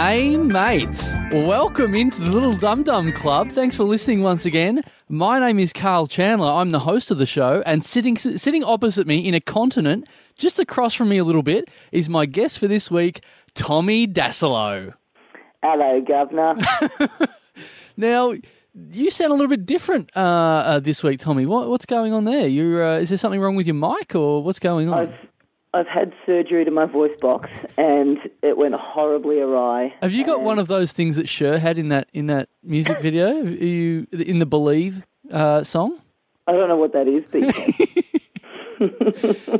Hey, mates. Welcome into the Little Dum Dum Club. Thanks for listening once again. My name is Karl Chandler. I'm the host of the show, and sitting sitting opposite me in a continent just across from me a little bit is my guest for this week, Tommy Dassalo. Hello, Governor. Now, you sound a little bit different uh, uh, this week, Tommy. What, what's going on there? You uh, is there something wrong with your mic, or what's going on? I've I've had surgery to my voice box, and it went horribly awry. Have you got And one of those things that Cher had in that in that music video? Are you in the Believe uh, song? I don't know what that is, but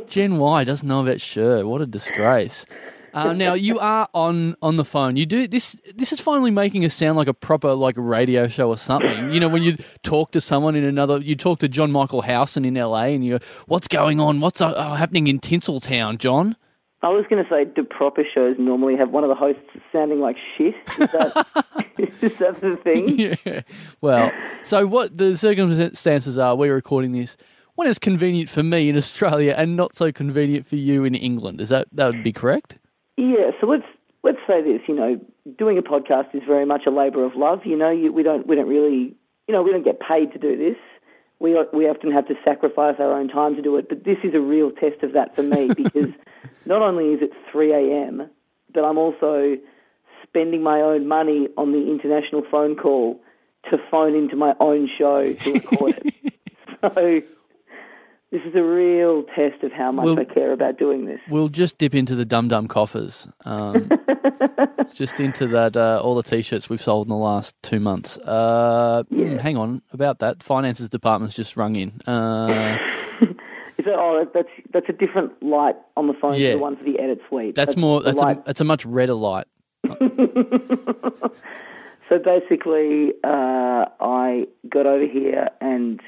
Gen Y doesn't know about Cher. What a disgrace. Uh, now you are on on the phone. You do this. This is finally making us sound like a proper like radio show or something. You know, when you talk to someone in another, you talk to John Michael Howson in LA, and you, what's going on? What's uh, happening in Tinseltown, John? I was going to say, do proper shows normally have one of the hosts sounding like shit? Is that, is that the thing? Yeah. Well, so what the circumstances are? We're recording this when it's convenient for me in Australia and not so convenient for you in England. Is that that would be correct? Yeah, so let's let's say this. You know, doing a podcast is very much a labour of love. You know, you, we don't we don't really you know we don't get paid to do this. We we often have to sacrifice our own time to do it. But this is a real test of that for me because not only is it three a.m., but I'm also spending my own money on the international phone call to phone into my own show to record it. so. This is a real test of how much Well- I care about doing this. We'll just dip into the dum dum coffers. Um, just into that uh, all the t-shirts we've sold in the last two months. Uh, hmm, hang on about that. Finances department's just rung in. Uh, Is that, oh, that's that's a different light on the phone Yeah. to the one for the edit suite. that's more. That's a, that's a much redder light. So basically, uh, I got over here and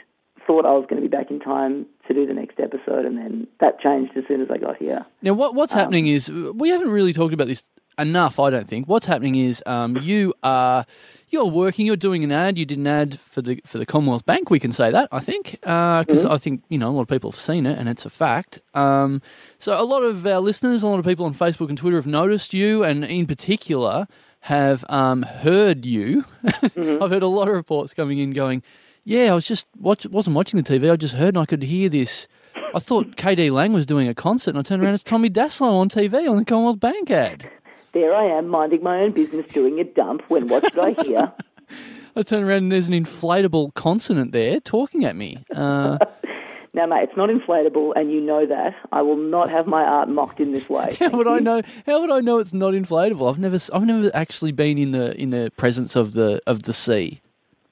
thought I was going to be back in time to do the next episode, and then that changed as soon as I got here. Now, what what's happening is we haven't really talked about this enough. I don't think. What's happening is um, you are you're working. You're doing an ad. You did an ad for the for the Commonwealth Bank. We can say that. I think because I think you know a lot of people have seen it and it's a fact. Um, so a lot of our listeners, a lot of people on Facebook and Twitter have noticed you, and in particular have um, heard you. I've heard a lot of reports coming in going, "Yeah, I was just watch, wasn't watching the TV. I just heard and I could hear this." I thought KD Lang was doing a concert, and I turned around. It's Tommy Dassalo on TV on the Commonwealth Bank ad. There I am, minding my own business, doing a dump. When what did I hear? I turn around and there's an inflatable consonant there talking at me. Uh, now, mate, it's not inflatable, and you know that. I will not have my art mocked in this way. how would I know? How would I know it's not inflatable? I've never, I've never actually been in the in the presence of the of the sea.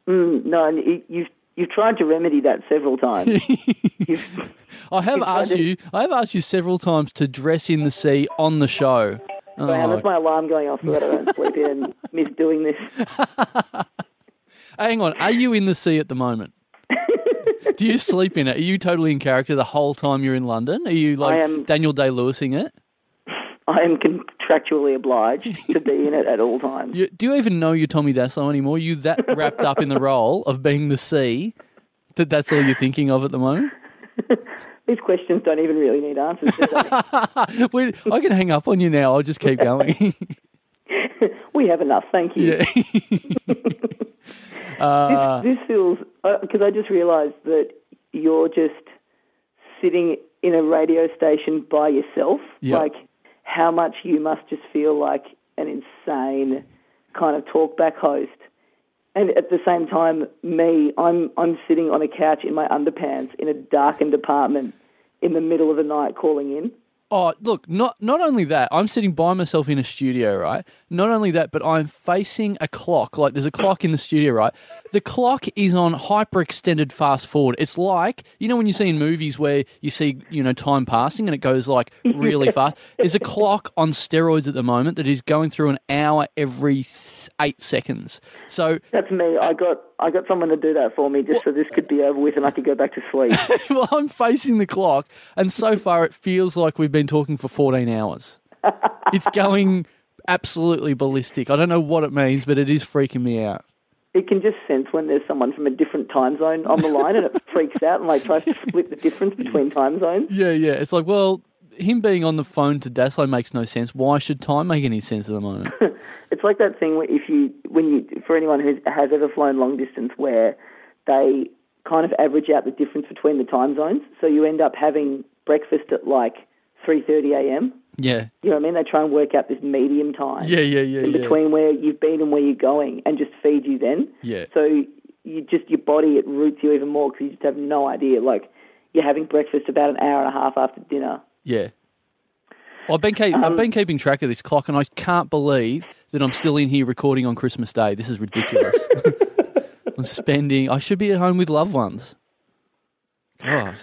Mm, no, and you- you've you've tried to remedy that several times. I have asked to- you. I have asked you several times to dress in the sea on the show. Oh, that's my alarm going off so that I don't sleep in and miss doing this. hang on. Are you in the sea at the moment? Do you sleep in it? Are you totally in character the whole time you're in London? Are you like am- Daniel Day Lewising it? I am contractually obliged to be in it at all times. You, do you even know you're Tommy Dassalo anymore? you that wrapped up in the role of being the sea that that's all you're thinking of at the moment? These questions don't even really need answers. Wait, I can hang up on you now. I'll just keep going. we have enough, thank you. yeah. uh, This feels because I just realised that you're just sitting in a radio station by yourself. Yeah. Like how much you must just feel like an insane kind of talkback host. And at the same time, me, I'm I'm sitting on a couch in my underpants in a darkened apartment in the middle of the night calling in. Oh, look, not not only that, I'm sitting by myself in a studio, right? Not only that, but I'm facing a clock. Like there's a clock in the studio, right? The clock is on hyper extended fast forward. It's like, you know when you see in movies where you see, you know, time passing and it goes like really fast. There's a clock on steroids at the moment that is going through an hour every 8 seconds. So, That's me. I got I got someone to do that for me just so this could be over with and I could go back to sleep. well, I'm facing the clock and so far it feels like we've been talking for 14 hours. It's going absolutely ballistic. I don't know what it means, but it is freaking me out. It can just sense when there's someone from a different time zone on the line and it freaks out and like tries to split the difference between time zones. Yeah, yeah. It's like, well, him being on the phone to Dassalo makes no sense. Why should time make any sense at the moment? It's like that thing where if you, when you, for anyone who has ever flown long distance, where they kind of average out the difference between the time zones, so you end up having breakfast at like 3:30 a.m. yeah, You know what I mean? They try and work out this medium time yeah, yeah, yeah, in yeah. between where you've been and where you're going, and just feed you then. Yeah. So you just your body it roots you even more because you just have no idea. Like you're having breakfast about an hour and a half after dinner. Yeah. I've been keep, Um, I've been keeping track of this clock, and I can't believe that I'm still in here recording on Christmas Day. This is ridiculous. I'm spending. I should be at home with loved ones. God.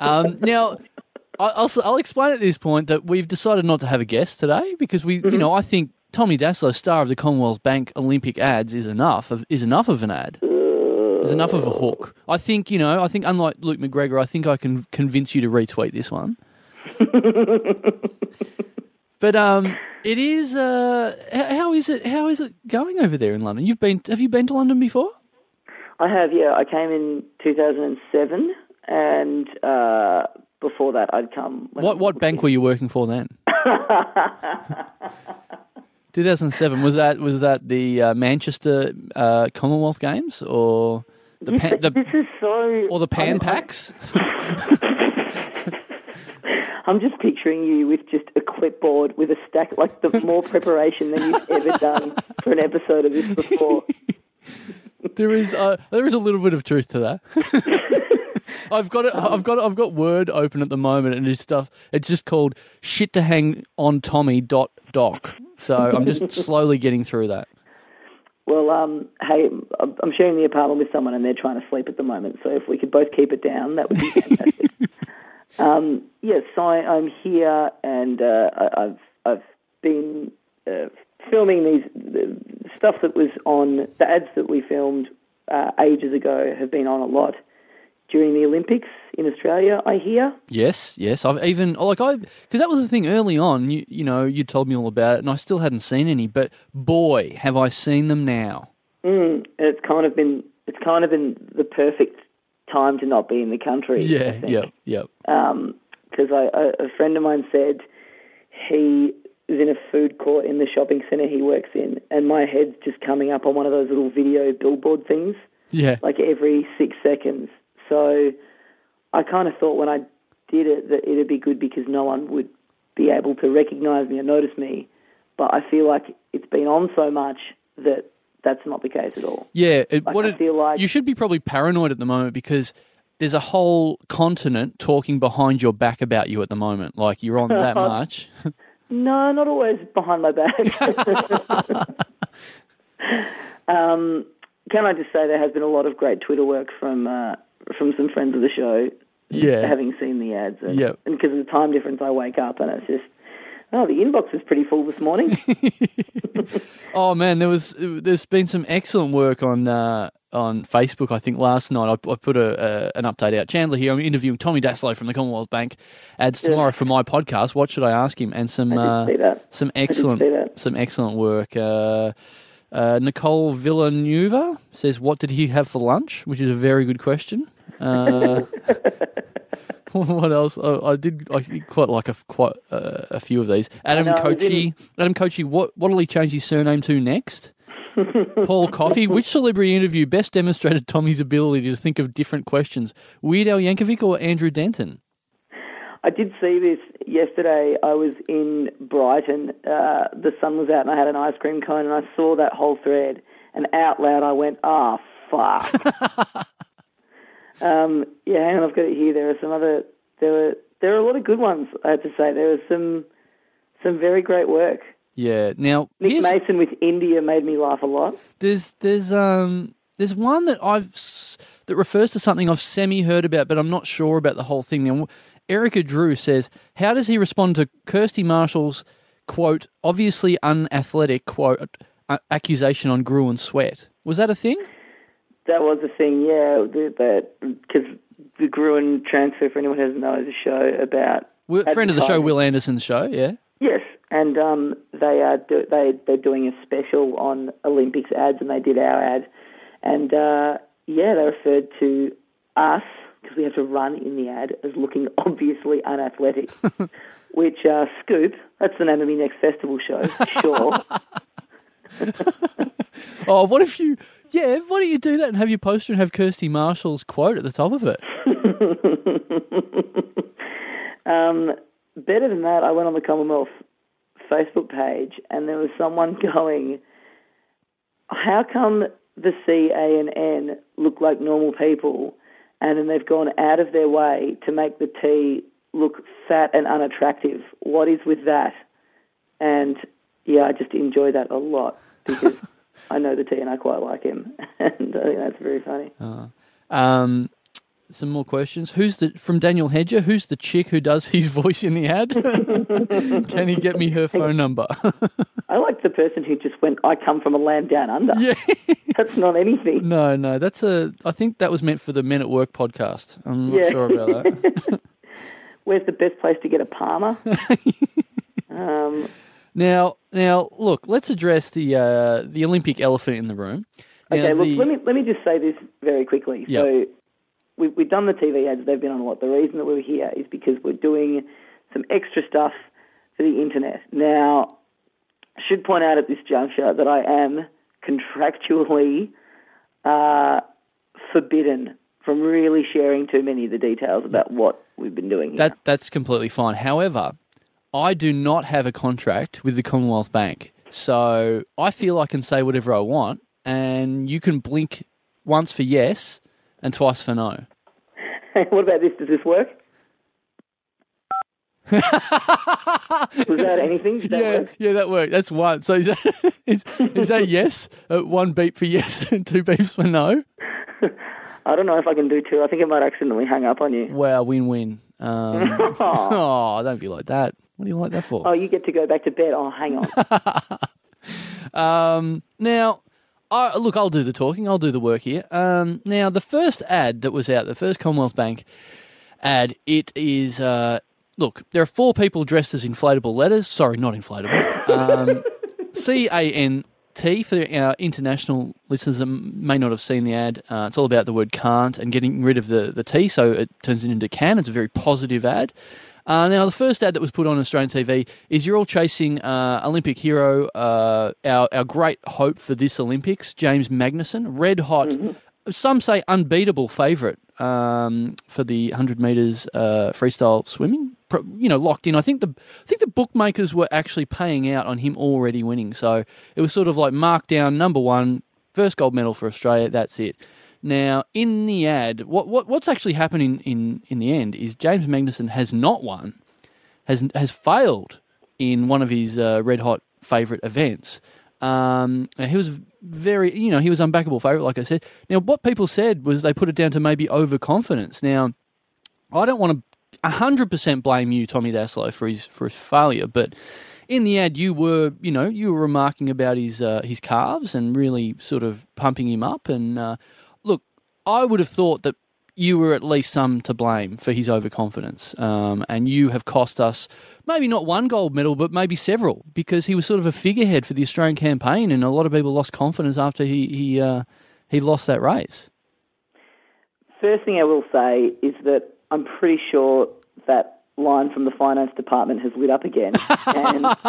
Um, now, I'll, I'll explain at this point that we've decided not to have a guest today because we, you know, I think Tommy Dassalo, star of the Commonwealth Bank Olympic ads, is enough of is enough of an ad. Is enough of a hook. I think you know. I think unlike Luke McGregor, I think I can convince you to retweet this one. but um, it is. Uh, how is it? How is it going over there in London? You've been. Have you been to London before? I have, yeah. I came in 2007, and uh, before that, I'd come. What what bank were you working for then? 2007 was that was that the uh, Manchester uh, Commonwealth Games or the Yes, pan, the this is so. or the Pan I'm- Packs? I'm just picturing you with just a clipboard with a stack, like the more preparation than you've ever done for an episode of this before. There is uh, there is a little bit of truth to that. I've got it. I've got I've got Word open at the moment, and it's stuff. It's just called shit to hang on Tommy dot doc. So I'm just slowly getting through that. Well, um, hey, I'm sharing the apartment with someone and they're trying to sleep at the moment. So if we could both keep it down, that would be fantastic. um, yes, so I, I'm here and uh, I, I've I've been uh, filming these the stuff that was on the ads that we filmed uh, ages ago have been on a lot during the Olympics in Australia. I hear. Yes, yes. I've even like I because that was the thing early on. You you know you told me all about it, and I still hadn't seen any. But boy, have I seen them now. Mm, and it's kind of been it's kind of been the perfect time to not be in the country. Yeah, yep, yep. because I a, a friend of mine said he was in a food court in the shopping centre he works in, and my head's just coming up on one of those little video billboard things, Yeah, like every six seconds. So I kind of thought when I did it that it'd be good because no one would be able to recognise me or notice me. But I feel like it's been on so much that that's not the case at all. yeah. It, Like, what I it, feel like- you should be probably paranoid at the moment because there's a whole continent talking behind your back about you at the moment. Like you're on that much. No, not always behind my back. um, can I just say there has been a lot of great Twitter work from uh, from some friends of the show, Yeah. having seen the ads, and, Yep. and because of the time difference, I wake up and it's just oh, the inbox is pretty full this morning. Oh man, there was there's been some excellent work on uh, on Facebook. I think last night I, I put a, a an update out. Chandler here. I'm interviewing Tommy Dassalo from the Commonwealth Bank. Ads tomorrow for my podcast. What should I ask him? And some uh, some excellent some excellent work. Uh, uh, Nicole Villanueva says, "What did he have for lunch?" Which is a very good question. Uh, what else? I, I did I quite like a quite uh, a few of these. Adam know, Kochi, Adam Kochi, what what'll he change his surname to next? Paul Coffey, which celebrity interview best demonstrated Tommy's ability to think of different questions? Weird Al Yankovic or Andrew Denton? I did see this yesterday. I was in Brighton. Uh, the sun was out, and I had an ice cream cone, and I saw that whole thread. And out loud, I went, "Ah, fuck." um, yeah, hang on, I've got it here. There are some other. There were there are a lot of good ones. I have to say, there was some some very great work. Yeah. Now Nick Mason with India made me laugh a lot. There's there's um there's one that I've that refers to something I've semi heard about, but I'm not sure about the whole thing. Now, Erica Drew says, "How does he respond to Kirsty Marshall's quote obviously unathletic quote accusation on Gruen Sweat? Was that a thing? That was the thing, yeah. That because the Gruen transfer, for anyone who doesn't know, is a show about Friend of the show. Will Anderson's show. Yeah, Yes, and um, they are do, they they're doing a special on Olympics ads, and they did our ad, and uh, yeah, they referred to us because we have to run in the ad as looking obviously unathletic. which uh, Scoop, that's the name of my next festival show. Sure. Oh, what if you? Yeah, why don't you do that and have your poster and have Kirsty Marshall's quote at the top of it? Um, better than that, I went on the Commonwealth Facebook page and there was someone going, "How come the C, A, and N look like normal people, and then they've gone out of their way to make the T look fat and unattractive? What is with that?" And yeah, I just enjoy that a lot because I know the T and I quite like him, and I think that's very funny. Um, some more questions. Who's the from Daniel Hedger? Who's the chick who does his voice in the ad? Can he get me her phone number? I like the person who just went, "I come from a land down under." yeah. That's not anything. No, no, that's a. I think that was meant for the Men at Work podcast. I'm not Yeah. sure about that. Where's the best place to get a Palmer? um, now, now, look. Let's address the uh, the Olympic elephant in the room. Now, okay, look, the- let me let me just say this very quickly. Yeah. So we, we've done the TV ads; they've been on a lot. The reason that we're here is because we're doing some extra stuff for the internet. Now, I should point out at this juncture that I am contractually uh, forbidden from really sharing too many of the details about what we've been doing here. That that's completely fine. However, I do not have a contract with the Commonwealth Bank, so I feel I can say whatever I want, and you can blink once for yes and twice for no. what about this? Does this work? Was that anything? That yeah, work? yeah, that worked. That's one. So is that is, is that yes? Uh, one beep for yes and two beeps for no. I don't know if I can do two. I think I might accidentally hang up on you. Wow, win-win. Um, oh, don't be like that. What do you like that for? Oh, you get to go back to bed. Oh, hang on. Um, now, I, look, I'll do the talking. I'll do the work here. Um, now, the first ad that was out, the first Commonwealth Bank ad, it is. Uh, look, there are four people dressed as inflatable letters. Sorry, not inflatable. Um, C A N T for our international listeners that may not have seen the ad. Uh, it's all about the word can't and getting rid of the, the T, so it turns it into can. It's a very positive ad. Uh, now, the first ad that was put on Australian TV is you're all chasing uh, Olympic hero, uh, our, our great hope for this Olympics, James Magnussen, red hot, some say unbeatable favourite um, for the 100 metres uh, freestyle swimming. You know, locked in. I think the I think the bookmakers were actually paying out on him already winning. So it was sort of like marked down number one, first gold medal for Australia. That's it. Now, in the ad, what, what what's actually happening in, in the end is James Magnussen has not won, has has failed in one of his uh, red hot favourite events. Um, he was very, you know, he was unbackable favourite, like I said. Now, what people said was they put it down to maybe overconfidence. Now, I don't want to hundred percent blame you, Tommy Dassalo, for his for his failure, but in the ad, you were, you know, you were remarking about his uh, his calves and really sort of pumping him up. And uh, I would have thought that you were at least some to blame for his overconfidence, um, and you have cost us maybe not one gold medal, but maybe several because he was sort of a figurehead for the Australian campaign, and a lot of people lost confidence after he he uh, he lost that race. First thing I will say is that I'm pretty sure that line from the finance department has lit up again, and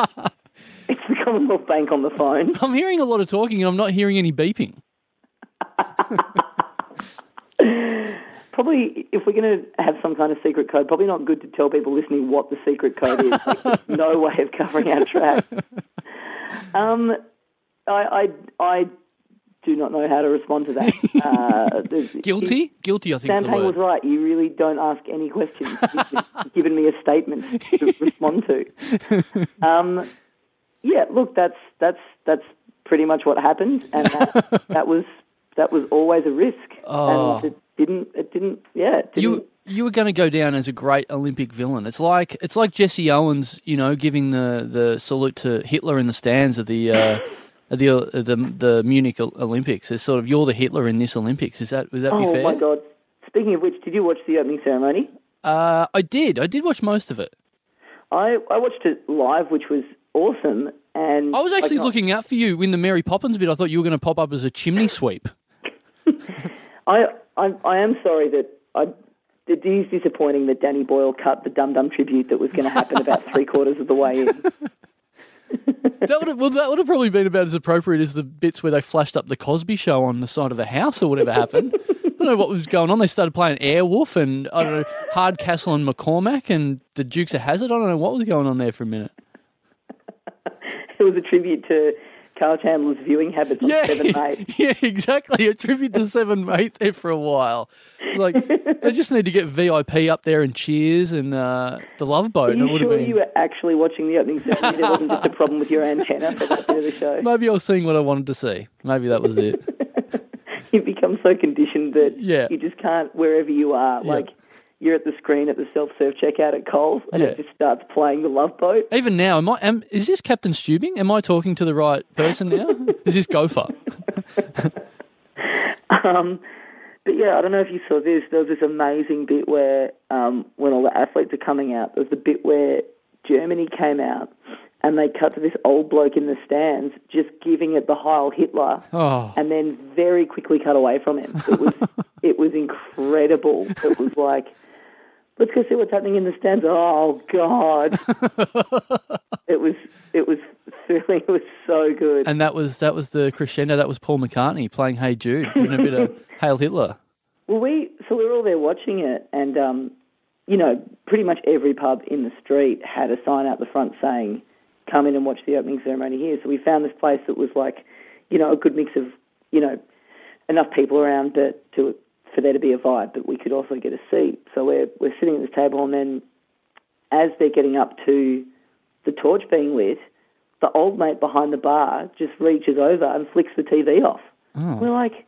it's the Commonwealth Bank on the phone. I'm hearing a lot of talking, and I'm not hearing any beeping. Probably, if we're going to have some kind of secret code, probably not good to tell people listening what the secret code is. Like, no way of covering our tracks. Um, I, I, I do not know how to respond to that. Uh, there's- Guilty, guilty. I think is Sam the Payne was right. You really don't ask any questions. You've given me a statement to respond to. Um, yeah, look, that's that's that's pretty much what happened, and that, that was that was always a risk, Oh. and it didn't. It didn't. Yeah, it didn't. You you were going to go down as a great Olympic villain. It's like it's like Jesse Owens, you know, giving the, the salute to Hitler in the stands of the uh, of the, uh, the the Munich Olympics. It's sort of you're the Hitler in this Olympics. Is that would that be fair? oh my god! Speaking of which, did you watch the opening ceremony? Uh, I did. I did watch most of it. I I watched it live, which was awesome. And I was actually got- looking out for you in the Mary Poppins bit. I thought you were going to pop up as a chimney sweep. I, I I am sorry that I it is disappointing that Danny Boyle cut the Dum Dum tribute that was going to happen about three quarters of the way in. that would have, well, that would have probably been about as appropriate as the bits where they flashed up the Cosby Show on the side of the house or whatever happened. I don't know what was going on. They started playing Airwolf and I don't know Hardcastle and McCormick and the Dukes of Hazzard. I don't know what was going on there for a minute. It was a tribute to Karl Chandler's viewing habits on Yeah, Seven Mate. yeah, exactly. A tribute to Seven Mate there for a while. It's like they just need to get VIP up there and cheers and uh, the Love Boat. Are and it you sure been. you were actually watching the opening ceremony? There wasn't just a problem with your antenna for that bit of the show. Maybe I was seeing what I wanted to see. Maybe that was it. You've become so conditioned that Yeah. you just can't, wherever you are, Yeah. like you're at the screen at the self-serve checkout at Coles and Yeah. it just starts playing the Love Boat. Even now, am I? Am, is this Captain Stubing? Am I talking to the right person now? Is this Gopher? Um, but yeah, I don't know if you saw this. There was this amazing bit where, um, when all the athletes are coming out, there was the bit where Germany came out and they cut to this old bloke in the stands just giving it the Heil Hitler Oh, and then very quickly cut away from him. It was, it was incredible. It was like, let's go see what's happening in the stands. Oh God! it was, it was, thrilling. it was so good. and that was that was the crescendo. That was Paul McCartney playing "Hey Jude," giving a bit of "Hail Hitler." Well, we so we were all there watching it, and um, you know, pretty much every pub in the street had a sign out the front saying, "Come in and watch the opening ceremony here." So we found this place that was like, you know, a good mix of, you know, enough people around to, to for there to be a vibe, but we could also get a seat. So we're we're sitting at this table, and then as they're getting up to the torch being lit, the old mate behind the bar just reaches over and flicks the TV off. Oh. We're like,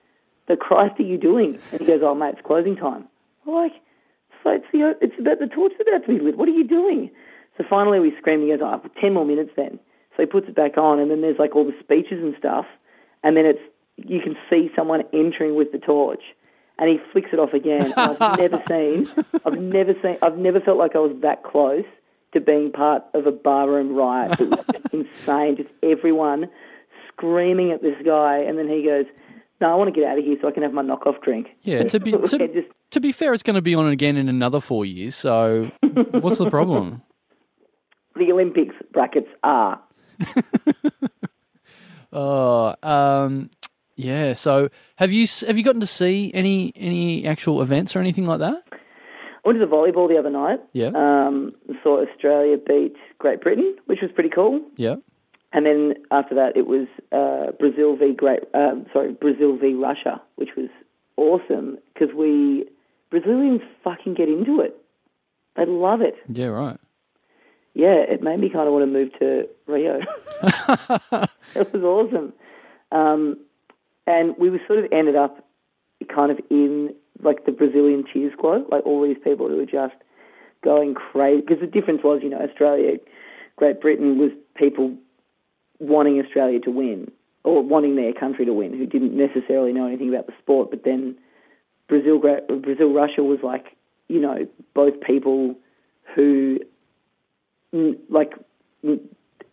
the Christ are you doing? And he goes, oh, mate, it's closing time. We're like, so it's, the, it's about the torch is about to be lit. What are you doing? So finally we scream. He goes, oh, 10 more minutes then. So he puts it back on, and then there's like all the speeches and stuff, and then it's you can see someone entering with the torch, and he flicks it off again. And I've never seen, I've never seen, I've never felt like I was that close to being part of a barroom riot. It was insane. Just everyone screaming at this guy, and then he goes, "No, I want to get out of here so I can have my knockoff drink." Yeah, to be to, just to be fair, it's going to be on again in another four years. So, what's the problem? the Olympics brackets are. Oh, um, yeah. So, have you have you gotten to see any any actual events or anything like that? I went to the volleyball the other night. Yeah, Um, saw Australia beat Great Britain, which was pretty cool. yeah. And then after that, it was uh, Brazil v Great, um, sorry, Brazil v Russia, which was awesome because we Brazilians fucking get into it. They love it. Yeah, right. Yeah, it made me kind of want to move to Rio. it was awesome. Um, and we were sort of ended up kind of in like the Brazilian cheer squad, like all these people who were just going crazy. Because the difference was, you know, Australia, Great Britain was people wanting Australia to win or wanting their country to win who didn't necessarily know anything about the sport. But then Brazil, Brazil, Russia was like, you know, both people who like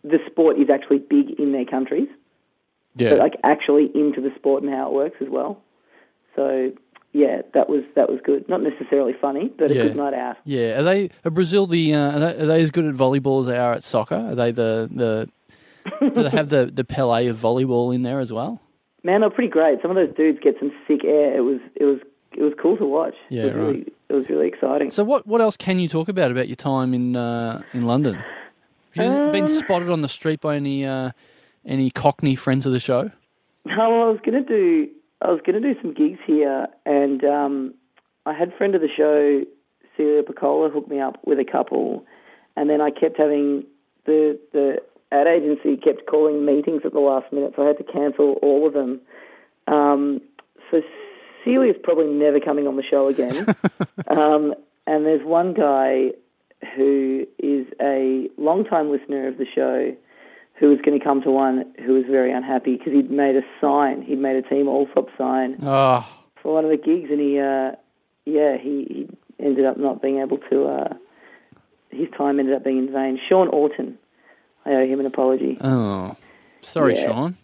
the sport is actually big in their countries, Yeah, but like actually into the sport and how it works as well. So yeah, that was that was good. Not necessarily funny, but a Yeah. good night out. yeah. Are they are Brazil the uh, are, they, as good at volleyball as they are at soccer? Are they the the do they have the the Pele of volleyball in there as well? Man, they're pretty great. Some of those dudes get some sick air. It was it was it was cool to watch. Yeah, it was really it was really exciting. So, what what else can you talk about about your time in uh, in London? Have you Um, been spotted on the street by any uh, any Cockney friends of the show? No, well, I was gonna do I was gonna do some gigs here, and um, I had friend of the show Celia Pacquola hook me up with a couple, and then I kept having the the ad agency kept calling meetings at the last minute, so I had to cancel all of them. Um, so Celia's probably never coming on the show again. um, and there's one guy who is a long-time listener of the show who was going to come to one who was very unhappy because he'd made a sign, he'd made a Team Allsop sign Oh, for one of the gigs, and he, uh, yeah, he, he ended up not being able to. Uh, his time ended up being in vain. Sean Orton, I owe him an apology. oh, sorry, Yeah. Sean.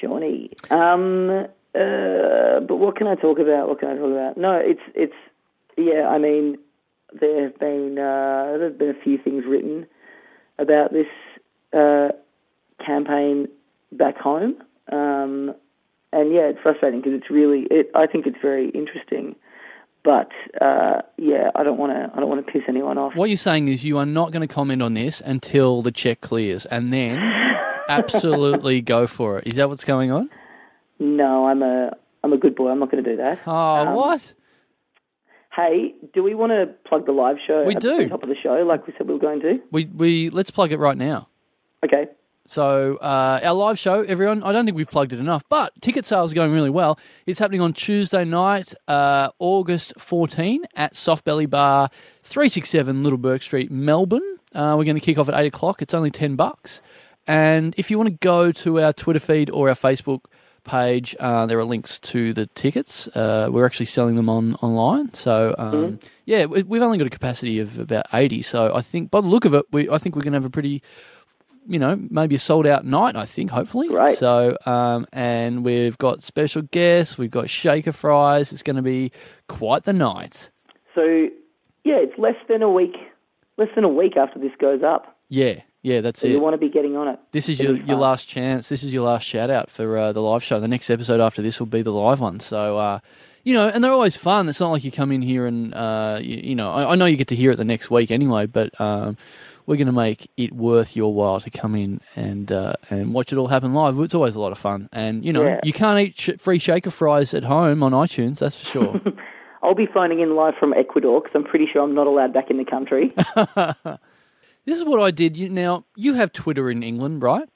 Shawnee. Um, uh, but what can I talk about? What can I talk about? No, it's it's yeah, I mean, there have been uh, there have been a few things written about this uh, campaign back home, um, and yeah, it's frustrating because it's really. It, I think it's very interesting, but uh, yeah, I don't want to. I don't want to piss anyone off. What you're saying is you are not going to comment on this until the check clears, and then absolutely go for it. Is that what's going on? No, I'm a I'm a good boy. I'm not going to do that. Oh, Um, what? Hey, do we want to plug the live show? We at do. the top of the show, like we said we were going to. We we let's plug it right now. Okay. So uh, our live show, everyone. I don't think we've plugged it enough, but ticket sales are going really well. It's happening on Tuesday night, uh, August 14, at Soft Belly Bar, 367 Little Bourke Street, Melbourne. Uh, we're going to kick off at eight o'clock. It's only ten bucks, and if you want to go to our Twitter feed or our Facebook page, uh, there are links to the tickets. Uh, we're actually selling them on online. So um, yeah, we- we've only got a capacity of about eighty. So I think by the look of it, we I think we're going to have a pretty you know, maybe a sold out night, I think, hopefully. Right. So, um, and we've got special guests, we've got shaker fries. It's going to be quite the night. So yeah, it's less than a week. Less than a week after this goes up. Yeah, yeah, that's So it. you want to be getting on it. This is your, your last chance. This is your last shout out for uh, the live show. The next episode after this will be the live one. So, uh, you know, and they're always fun. It's not like you come in here and, uh, you, you know, I, I know you get to hear it the next week anyway, but um, we're going to make it worth your while to come in and uh, and watch it all happen live. It's always a lot of fun. And, you know, Yeah. you can't eat sh- free shaker fries at home on iTunes, that's for sure. I'll be phoning in live from Ecuador because I'm pretty sure I'm not allowed back in the country. this is what I did. You, now, you have Twitter in England, right?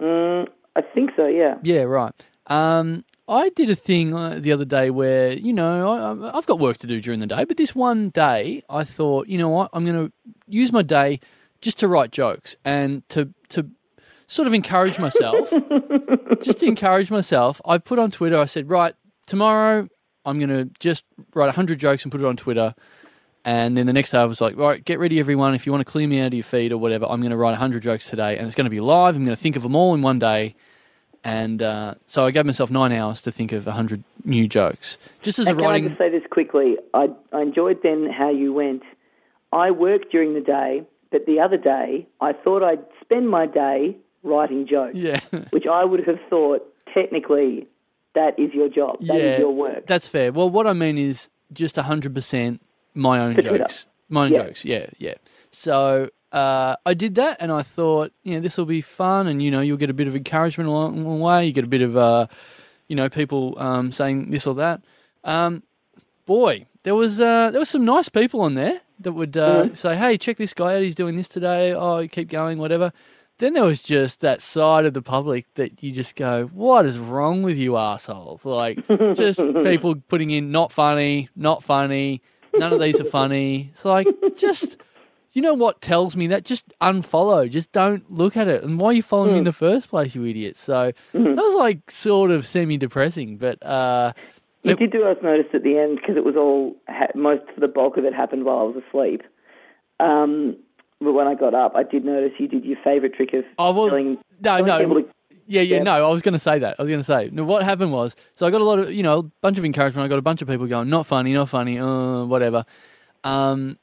mm, I think so. Yeah. Yeah, right. Um, I did a thing uh, the other day where, you know, I, I've got work to do during the day, but this one day I thought, you know what, I'm going to use my day just to write jokes and to to sort of encourage myself. just to encourage myself, I put on Twitter. I said, right, tomorrow I'm going to just write 100 jokes and put it on Twitter. And then the next day I was like, right, get ready, everyone. If you want to clear me out of your feed or whatever, I'm going to write 100 jokes today, and it's going to be live. I'm going to think of them all in one day. And uh, so I gave myself nine hours to think of 100 new jokes. Just as a And can I writing. just say this quickly? I, I enjoyed then how you went. I worked during the day, but the other day I thought I'd spend my day writing jokes, Yeah. which I would have thought technically that is your job, that is yeah. your work. That's fair. Well, what I mean is just 100% my own For Twitter. jokes. My own Yeah. jokes. Yeah, yeah. So uh, I did that and I thought, you know, this will be fun and, you know, you'll get a bit of encouragement along the way. You get a bit of, uh, you know, people um, saying this or that. Um, boy, there was uh, there was some nice people on there that would uh, Mm-hmm. say, "Hey, check this guy out. He's doing this today. Oh, keep going, whatever." Then there was just that side of the public that you just go, "What is wrong with you assholes?" Like just people putting in not funny, not funny. None of these are funny. It's like just. You know what tells me that? Just unfollow. Just don't look at it. And why are you following me in the first place, you idiot? So that was like sort of semi depressing. But uh, You did do us notice at the end because it was all ha- most of the bulk of it happened while I was asleep. Um, but when I got up, I did notice you did your favourite trick of Oh, well, telling, no, telling no. to- Yeah, yeah, Yeah. no, I was going to say that. I was going to say. No, what happened was, so I got a lot of, you know, a bunch of encouragement. I got a bunch of people going, not funny, not funny, uh, whatever. Um,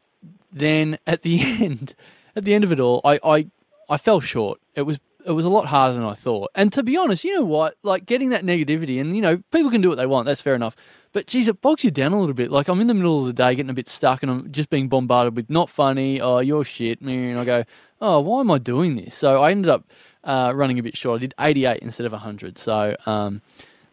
then at the end, at the end of it all, I, I, I fell short. It was, it was a lot harder than I thought. And to be honest, you know what? Like getting that negativity, and you know, people can do what they want. That's fair enough. But geez, it bogs you down a little bit. Like I'm in the middle of the day, getting a bit stuck, and I'm just being bombarded with not funny. Oh, you're shit. And I go, oh, why am I doing this? So I ended up uh, running a bit short. I did 88 instead of 100. So um,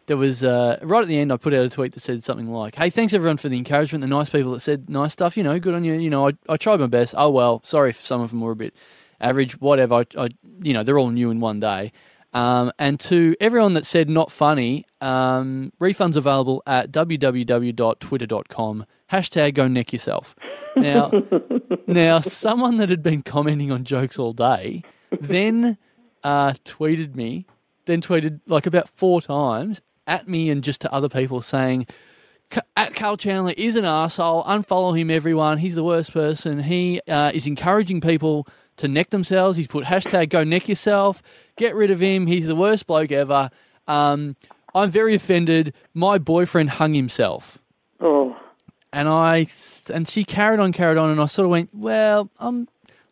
there was uh, right at the end. I put out a tweet that said something like, "Hey, thanks everyone for the encouragement. The nice people that said nice stuff. You know, good on you. You know, I, I tried my best. Oh well, sorry if some of them were a bit average. Whatever. I, I you know, they're all new in one day." Um, and to everyone that said not funny, um, refunds available at www.twitter.com. Hashtag go neck yourself. Now, now someone that had been commenting on jokes all day then uh, tweeted me, then tweeted like about four times at me and just to other people saying, at Karl Chandler is an asshole. Unfollow him, everyone. He's the worst person. He uh, is encouraging people to neck themselves. He's put hashtag go neck yourself. Get rid of him. He's the worst bloke ever. Um, I'm very offended. My boyfriend hung himself. oh, and I and she carried on, carried on, and I sort of went, well, I'm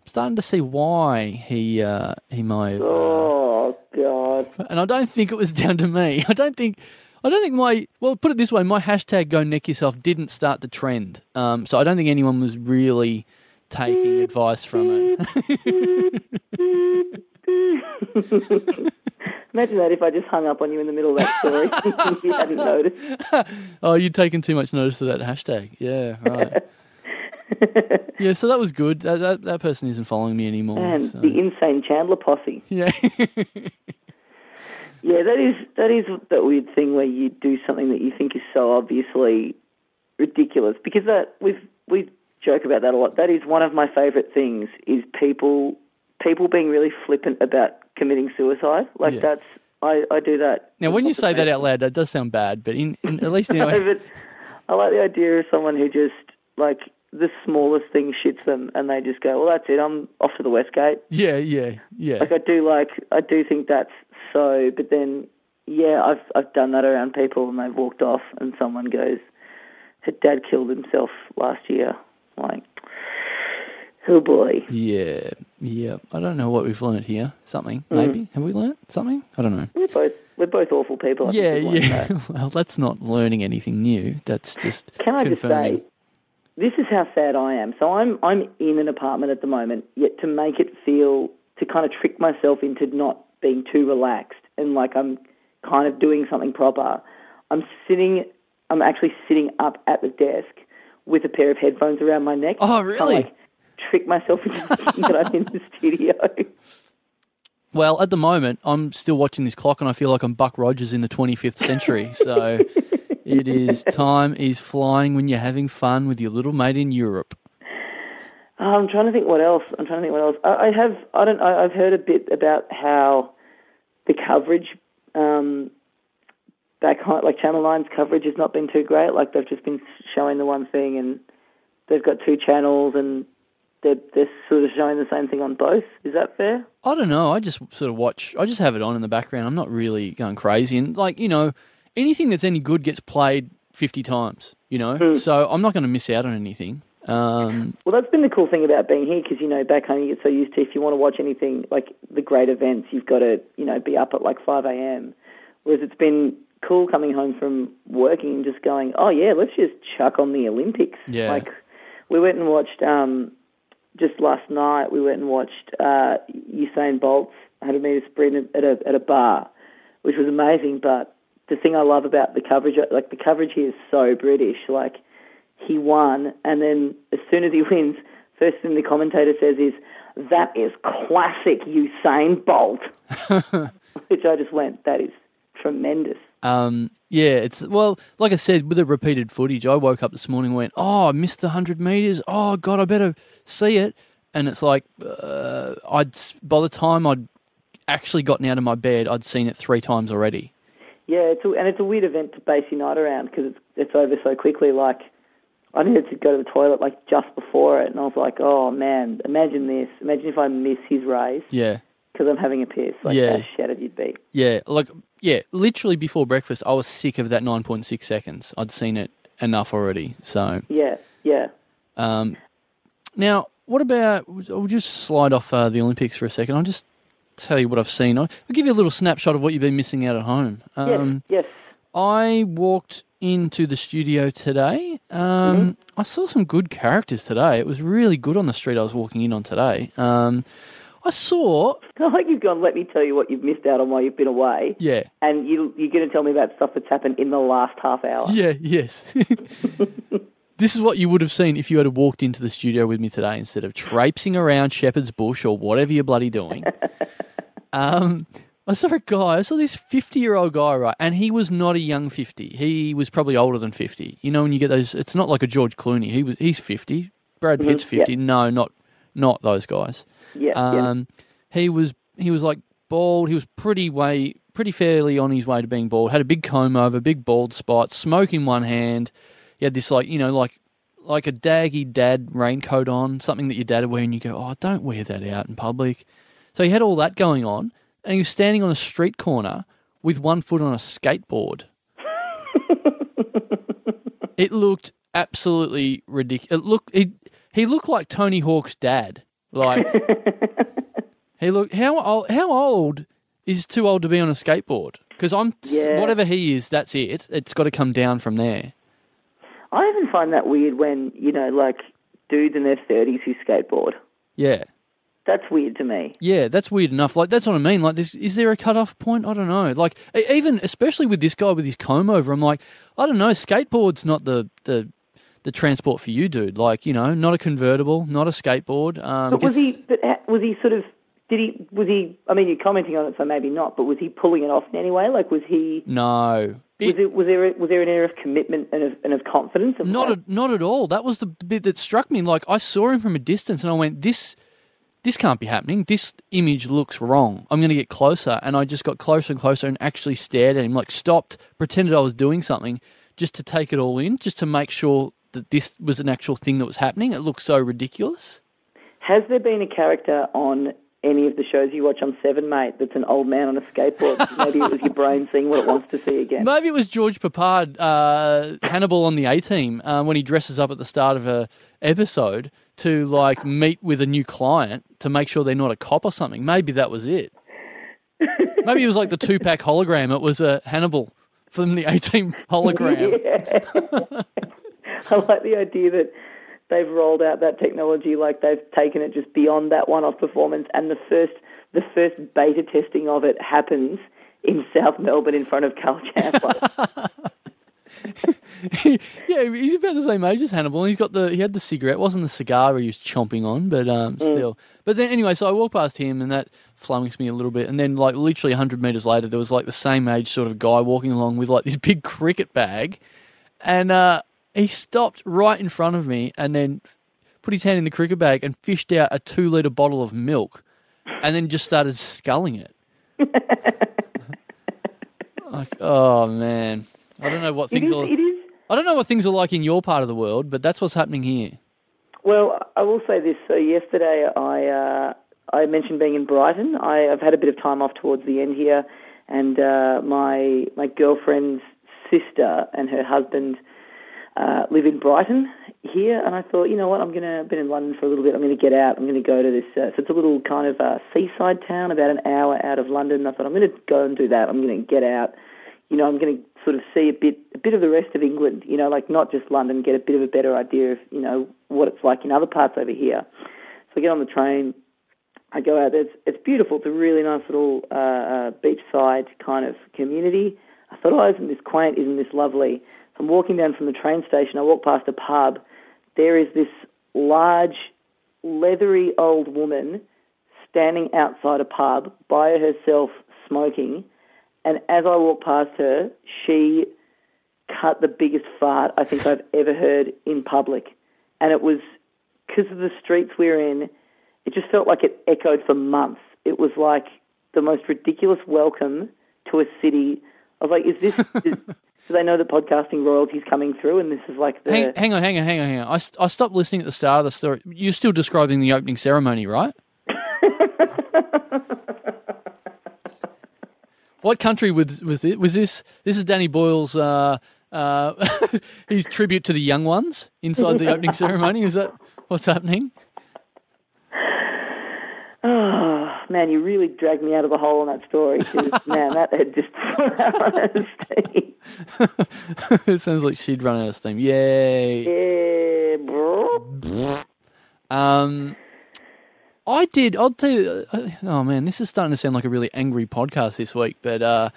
starting to see why he uh, he may have. uh, Oh God. and I don't think it was down to me. I don't think. I don't think my well, put it this way, my hashtag "Go Neck Yourself" didn't start the trend, um, so I don't think anyone was really taking advice from it. Imagine that if I just hung up on you in the middle of that story, you hadn't noticed. oh, you'd taken too much notice of that hashtag. Yeah, right. yeah, so that was good. That, that that person isn't following me anymore. And so- the insane Chandler posse. Yeah, Yeah, that is that is that weird thing where you do something that you think is so obviously ridiculous because that we've we joke about that a lot. That is one of my favourite things is people people being really flippant about committing suicide. Like Yeah. that's I, I do that. now when you say that out loud, that does sound bad, but in, in at least No, but I like the idea of someone who just like the smallest thing shits them and they just go, well, that's it. I'm off to the West Gate. yeah, yeah, yeah. Like I do like I do think that's so, but then yeah, I've I've done that around people and they've walked off and someone goes, her dad killed himself last year. Like, oh boy. Yeah, yeah. I don't know what we've learnt here. Something, Mm. maybe. Have we learnt something? I don't know. We're both we're both awful people. I Yeah, yeah. well, that's not learning anything new. That's just Can I just say, this is how sad I am. So I'm I'm in an apartment at the moment, yet to make it feel to kind of trick myself into not being too relaxed and like I'm kind of doing something proper. I'm sitting. I'm actually sitting up at the desk with a pair of headphones around my neck. Oh, really? like trick myself into thinking that I'm in the studio. Well, at the moment, I'm still watching this clock, and I feel like I'm Buck Rogers in the 25th century. So it is time is flying when you're having fun with your little mate in Europe. Oh, I'm trying to think what else. I'm trying to think what else. I, I have. I don't. I, I've heard a bit about how the coverage um, back home, like Channel 9's coverage, has not been too great. Like they've just been showing the one thing, and they've got two channels, and they're they're sort of showing the same thing on both. Is that fair? I don't know. I just sort of watch. I just have it on in the background. I'm not really going crazy, and like you know, anything that's any good gets played 50 times. You know, so I'm not going to miss out on anything. Um, Well, that's been the cool thing about being here because you know back home you get so used to if you want to watch anything like the great events, you've got to you know be up at like five a.m. Whereas it's been cool coming home from working and just going, oh yeah, let's just chuck on the Olympics. Yeah. Like we went and watched um, just last night. We went and watched uh, Usain Bolt's 100 meter sprint at a at a bar, which was amazing. But the thing I love about the coverage, like the coverage here is so British. Like he won, and then as soon as he wins, first thing the commentator says is, "That is classic Usain Bolt," which I just went, "That is tremendous." Um, yeah, it's well, like I said, with the repeated footage, I woke up this morning and went, "Oh, I missed the hundred meters. Oh God, I better see it." And it's like, uh, I'd by the time I'd actually gotten out of my bed, I'd seen it three times already. Yeah, it's a, and it's a weird event to base your night around because it's it's over so quickly. Like I needed to go to the toilet like just before it, and I was like, "Oh man, imagine this! Imagine if I miss his race Yeah, because I'm having a piss. Like Yeah. how shattered you'd be." yeah, like yeah, literally before breakfast, I was sick of that nine point six seconds. I'd seen it enough already. So Yeah, yeah. um, now, what about? I'll just slide off uh, the Olympics for a second. I'll just tell you what I've seen. I'll, give you a little snapshot of what you've been missing out at home. Um, yes, yes. I walked into the studio today. Um, I saw some good characters today. It was really good on the street I was walking in on today. Um, I saw, I like you've gone. Let me tell you what you've missed out on while you've been away, yeah, and you you're going to tell me about stuff that's happened in the last half hour. yeah, yes. this is what you would have seen if you had walked into the studio with me today instead of traipsing around Shepherd's Bush or whatever you're bloody doing. Um, I saw a guy. I saw this 50 year old guy, right? And he was not a young 50. He was probably older than 50. You know, when you get those, it's not like a George Clooney. He was, he's 50. Brad Pitt's yeah. 50. No, not not those guys. Yeah, yeah. Um, he was he was like bald. He was pretty way pretty fairly on his way to being bald. Had a big comb over, big bald spot, smoke in one hand. He had this like you know like like a daggy dad raincoat on, something that your dad would wear, and you go, oh, don't wear that out in public. So he had all that going on, and he was standing on a street corner with one foot on a skateboard. it looked absolutely ridiculous. Look, he he looked like Tony Hawk's dad. Like he looked how old? How old is too old to be on a skateboard? Because I'm Yeah. whatever he is, that's it. It's got to come down from there. I even find that weird when you know, like dudes in their thirties who skateboard. Yeah. That's weird to me. Yeah, that's weird enough. Like that's what I mean. Like, this is there a cut-off point? I don't know. Like, even especially with this guy with his comb over, I'm like, I don't know. Skateboard's not the the the transport for you, dude. Like, you know, not a convertible, not a skateboard. Um, But was he? But was he sort of? Did he? Was he? I mean, you're commenting on it, so maybe not. But was he pulling it off in any way? Like, was he? No, Was, it, was there? Was there an air of commitment and of, and of confidence? Of Not at, not at all. That was the bit that struck me. Like I saw him from a distance, and I went, "This, this can't be happening. This image looks wrong. I'm going to get closer." And I just got closer and closer, and actually stared at him. Like stopped, pretended I was doing something, just to take it all in, just to make sure that this was an actual thing that was happening. It looked so ridiculous. Has there been a character on any of the shows you watch on Seven, mate? That's an old man on a skateboard. maybe it was your brain seeing what it wants to see again. Maybe it was George Peppard, uh, Hannibal on the A Team, uh, when he dresses up at the start of a episode to like meet with a new client to make sure they're not a cop or something. Maybe that was it. Maybe it was like the Tupac hologram. It was a Hannibal from the A Team hologram. I like the idea that they've rolled out that technology, like they've taken it just beyond that one-off performance, and the first the first beta testing of it happens in South Melbourne in front of Karl Chandler. yeah, he's about the same age as Hannibal. And he's got the he had the cigarette. It wasn't the cigar he was chomping on, but um, still. But then anyway, so I walked past him, and that flummoxed me a little bit. And then like literally hundred meters later, there was like the same age sort of guy walking along with like this big cricket bag, and uh, he stopped right in front of me, and then put his hand in the cricket bag and fished out a two liter bottle of milk, and then just started sculling it. like, oh man. I don't know what things is. are. It is. I don't know what things are like in your part of the world, but that's what's happening here. Well, I will say this. So yesterday, I uh, I mentioned being in Brighton. I, have had a bit of time off towards the end here, and uh, my my girlfriend's sister and her husband uh, live in Brighton here. And I thought, you know what, I'm gonna been in London for a little bit. I'm gonna get out. I'm gonna go to this. Uh, so it's a little kind of uh, seaside town, about an hour out of London. I thought I'm gonna go and do that. I'm gonna get out. You know, I'm gonna sort of see a bit a bit of the rest of England. You know, like not just London. Get a bit of a better idea of you know what it's like in other parts over here. So I get on the train. I go out there. It's, it's beautiful. It's a really nice little uh, uh, beachside kind of community. I thought, oh, isn't this quaint? Isn't this lovely? So I'm walking down from the train station. I walk past a pub. There is this large, leathery old woman standing outside a pub by herself smoking. And as I walk past her, she cut the biggest fart I think I've ever heard in public. And it was because of the streets we're in, it just felt like it echoed for months. It was like the most ridiculous welcome to a city. I was like, is this, is, do they know that podcasting royalty's coming through and this is like the... Hang, hang on, hang on, hang on, hang on. I, st- I stopped listening at the start of the story. You're still describing the opening ceremony, right? what country was was it? Was this? This is Danny Boyle's uh, uh, his tribute to the young ones inside the opening ceremony. Is that what's happening? Oh, man, you really dragged me out of the hole on that story. man, that had just run out of steam. it sounds like she'd run out of steam. Yay! Yeah. Um, I did. I'll tell you. Uh, oh man, this is starting to sound like a really angry podcast this week. But uh,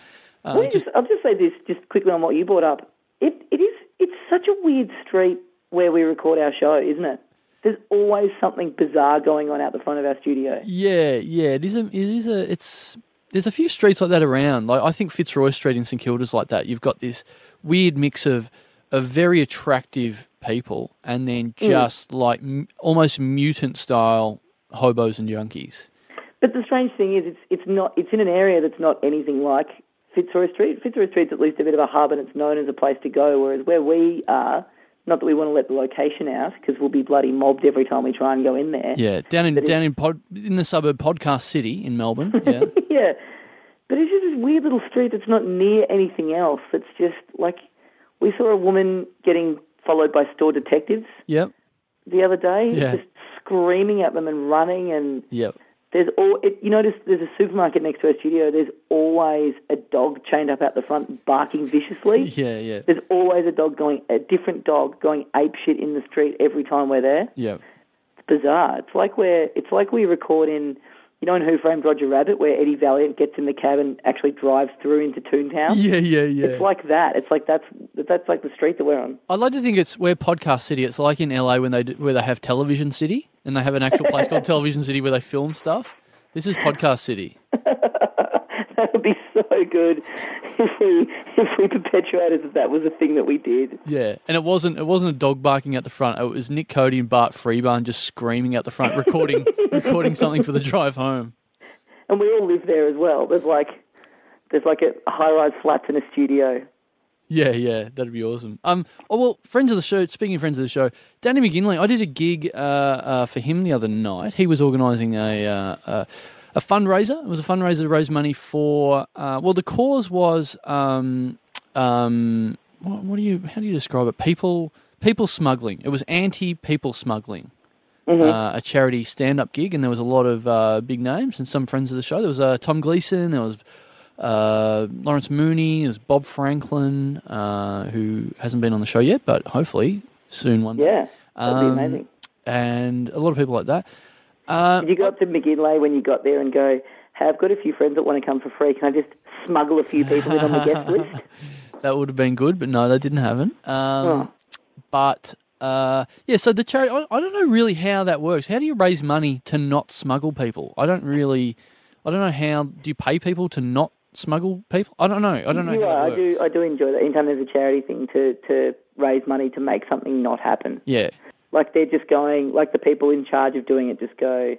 uh, just, I'll just say this, just quickly on what you brought up. It, it is, it's such a weird street where we record our show, isn't it? There's always something bizarre going on out the front of our studio. Yeah, yeah, it is a, it is a, it's, there's a few streets like that around. Like I think Fitzroy Street in St Kilda's like that. You've got this weird mix of, of very attractive people and then just like m- almost mutant style hobos and junkies. But the strange thing is, it's it's not. It's in an area that's not anything like Fitzroy Street. Fitzroy Street's at least a bit of a hub, and it's known as a place to go. Whereas where we are, not that we want to let the location out because we'll be bloody mobbed every time we try and go in there. Yeah, down in But down in pod, in the suburb Podcast City in Melbourne. Yeah, yeah. But it's just this weird little street that's not near anything else. It's just like we saw a woman getting followed by store detectives Yep. the other day, Yeah. just screaming at them and running. And Yep. there's all it, you notice there's a supermarket next to our studio. There's always a dog chained up out the front, barking viciously. Yeah. Yeah. There's always a dog going, a different dog going ape shit in the street every time we're there. Yeah, It's bizarre. It's like we're, it's like we record in, you know, in Who Framed Roger Rabbit, where Eddie Valiant gets in the cab and actually drives through into Toontown. Yeah. Yeah. Yeah. It's like that. It's like that's that's like the street that we're on. I'd like to think it's we're podcast city. It's like in LA when they do, where they have television city and they have an actual place called television city where they film stuff. This is podcast city. That would be so good if we if we perpetuated that that was a thing that we did. Yeah, and it wasn't it wasn't a dog barking at the front. It was Nick Cody and Bart Freebairn just screaming at the front, recording recording something for the drive home. And we all live there as well. There's like there's like a high rise flats in a studio. Yeah, yeah, that'd be awesome. Um, oh well, friends of the show. Speaking of friends of the show, Danny McGinlay. I did a gig uh, uh, for him the other night. He was organising a, uh, a a fundraiser. It was a fundraiser to raise money for. Uh, well, the cause was um, um, what, what do you? How do you describe it? People people smuggling. It was anti people smuggling. Uh, a charity stand up gig, and there was a lot of uh, big names and some friends of the show. There was uh, Tom Gleeson. There was uh, Lawrence Mooney. There was Bob Franklin, uh, who hasn't been on the show yet, but hopefully soon one day. Yeah, that'd Um, be amazing. And a lot of people like that. Uh, Did you go up to McGinlay when you got there and go, "Hey, I've got a few friends that want to come for free. Can I just smuggle a few people in on the guest list?" that would have been good, but no, they didn't have it. Um, Oh. But uh, yeah, so the charity, I, I don't know really how that works. How do you raise money to not smuggle people? I don't really, I don't know how. Do you pay people to not smuggle people? I don't know. I don't know You how are. that I do. I do enjoy that. Anytime there's a charity thing to to raise money to make something not happen, Yeah, like they're just going, like the people in charge of doing it just go.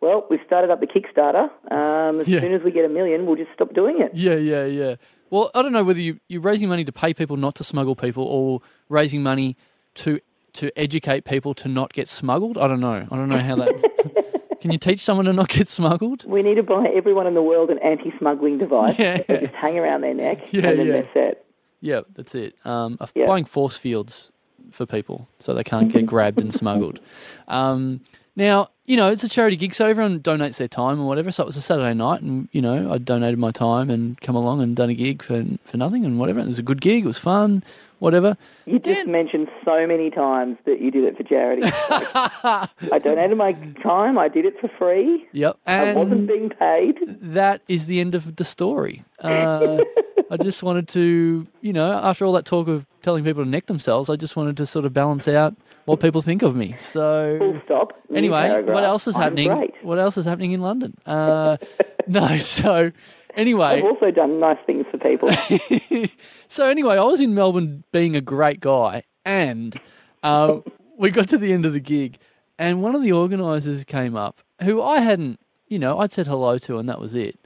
Well, we've started up the Kickstarter. Um, as Yeah. soon as we get a million, we'll just stop doing it. yeah, yeah, yeah. Well, I don't know whether you, you're raising money to pay people not to smuggle people or raising money to to educate people to not get smuggled. I don't know. I don't know how that. Can you teach someone to not get smuggled? We need to buy everyone in the world an anti-smuggling device Yeah. that just hang around their neck, Yeah, and then yeah. they're set. Yeah, that's it. Um, buying force fields for people so they can't get grabbed and smuggled. Um, now, you know, it's a charity gig, so everyone donates their time or whatever. So it was a Saturday night, and you know, I donated my time and come along and done a gig for for nothing and whatever. It was a good gig. It was fun, whatever. You just mentioned so many times that you did it for charity. Like, I donated my time. I did it for free. Yep, and I wasn't being paid. that is the end of the story. Uh, I just wanted to, you know, after all that talk of telling people to neck themselves, I just wanted to sort of balance out what people think of me. So Full stop. New Anyway, paragraph. what else is I'm happening? Great. What else is happening in London? Uh, no, so anyway, I've also done nice things for people. so anyway, I was in Melbourne being a great guy, and uh, we got to the end of the gig, and one of the organisers came up, who I hadn't, you know, I'd said hello to, and that was it.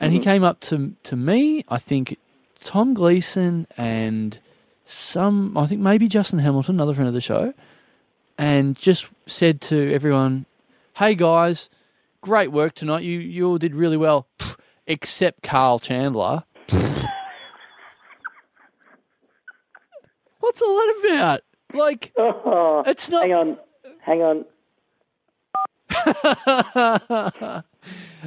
And he came up to to me, I think Tom Gleeson and some, I think maybe Justin Hamilton, another friend of the show, and just said to everyone, "Hey guys, great work tonight. You you all did really well, except Karl Chandler." What's all that about? Like, oh, it's not. hang on. Hang on.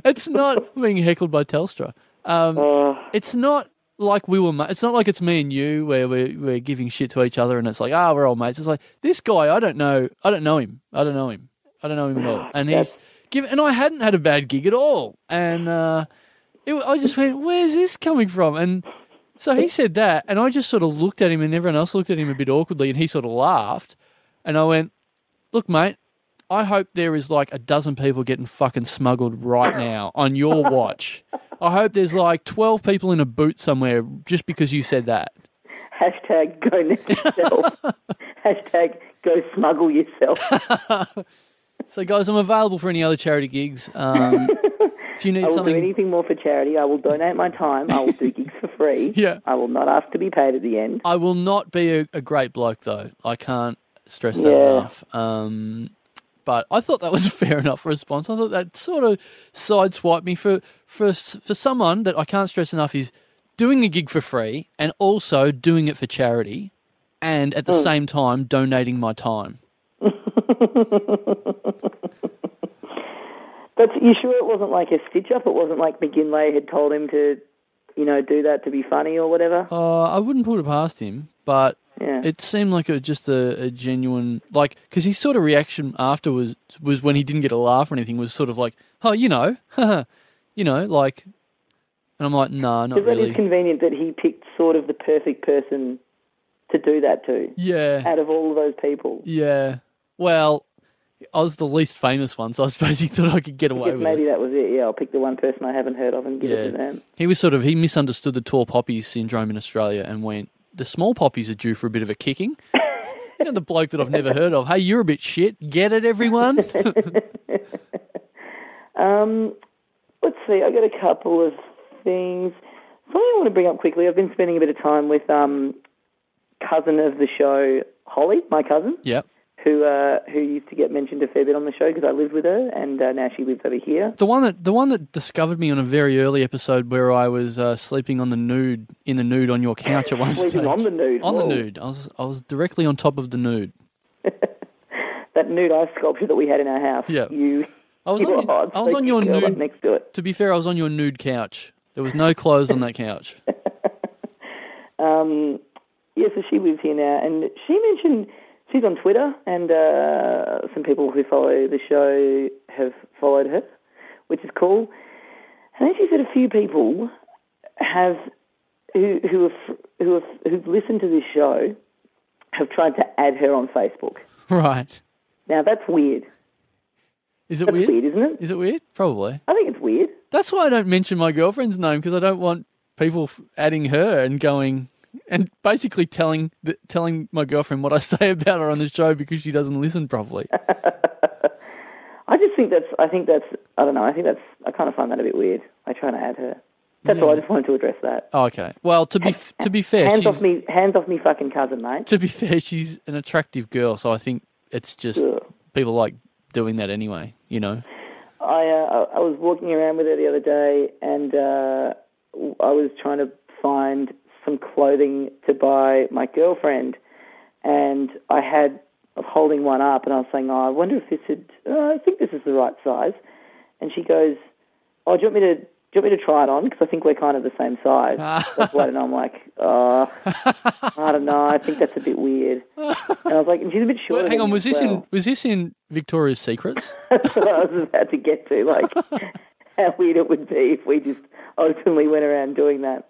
It's not being heckled by Telstra. Um, Oh, it's not like we were. It's not like it's me and you where we're we're giving shit to each other, and it's like, ah, we're all mates. It's like this guy. I don't know. I don't know him. I don't know him. I don't know him at all. And he's given. And I hadn't had a bad gig at all. And uh, it, I just went, where's this coming from? And so he said that, and I just sort of looked at him, and everyone else looked at him a bit awkwardly, and he sort of laughed, and I went, look, mate. I hope there is like a dozen people getting fucking smuggled right now on your watch. I hope there's like 12 people in a boot somewhere just because you said that. hashtag go next yourself. hashtag go smuggle yourself. So, guys, I'm available for any other charity gigs. Um, if you need I will do something, anything more for charity. I will donate my time. I will do gigs for free. Yeah. I will not ask to be paid at the end. I will not be a, a great bloke, though. I can't stress that Yeah. enough. Um, but I thought that was a fair enough response. I thought that sort of sideswiped me for, for, for someone that I can't stress enough is doing a gig for free and also doing it for charity and at the same time donating my time. But you sure it wasn't like a stitch up? It wasn't like McGinlay had told him to, you know, do that to be funny or whatever. Uh, I wouldn't put it past him, but Yeah. it seemed like it was just a, a genuine like because his sort of reaction afterwards was when he didn't get a laugh or anything was sort of like, oh, you know, you know, like, and I'm like, nah, not really. is convenient that he picked sort of the perfect person to do that to yeah, out of all of those people. yeah. Well, I was the least famous one, so I suppose he thought I could get away with maybe it. Maybe that was it. Yeah, I'll pick the one person I haven't heard of and give it to Yeah. them. He was sort of he misunderstood the tall poppies syndrome in Australia and went, the small poppies are due for a bit of a kicking. you know, the bloke that I've never heard of. Hey, you're a bit shit. Get it, everyone. Um, let's see. I've got a couple of things. Something I want to bring up quickly. I've been spending a bit of time with um, cousin of the show, Holly, my cousin, yep. Who uh, who used to get mentioned a fair bit on the show because I lived with her, and uh, now she lives over here. The one that the one that discovered me on a very early episode where I was uh, sleeping on the nude in the nude on your couch at one Sleeping stage. on the nude. On the nude. I was I was directly on top of the nude. That nude ice sculpture that we had in our house. Yeah. You. I was you on, your- I was on your nude. next to it. To be fair, I was on your nude couch. There was no clothes on that couch. Um, yeah, so she lives here now, and she mentioned she's on Twitter, and uh, some people who follow the show have followed her, which is cool. And then she said a few people have who who have who have who've listened to this show have tried to add her on Facebook. Right. Now that's weird. Is it That's weird? weird, isn't it? Is it weird? Probably. I think it's weird. That's why I don't mention my girlfriend's name because I don't want people adding her and going and basically telling the, telling my girlfriend what I say about her on the show because she doesn't listen properly. I just think that's. I think that's. I don't know. I think that's. I kind of find that a bit weird. I try to add her. That's all. I just wanted to address that. Oh, okay. Well, to be f- to be fair, Hands off me. Hands off me, fucking cousin, mate. to be fair, she's an attractive girl, so I think it's just Ugh. people like doing that anyway. You know. I uh, I was walking around with her the other day, and uh, I was trying to find some clothing to buy my girlfriend, and I had I was holding one up, and I was saying, "Oh, I wonder if this would. Uh, I think this is the right size." And she goes, "Oh, do you want me to?" Do you want me to try it on? Because I think we're kind of the same size. What, and I'm like, oh, I don't know. I think that's a bit weird. And I was like, and she's a bit short. Well, hang on, was this in was this in Victoria's Secrets? That's what I was about to get to. Like, how weird it would be if we just openly went around doing that.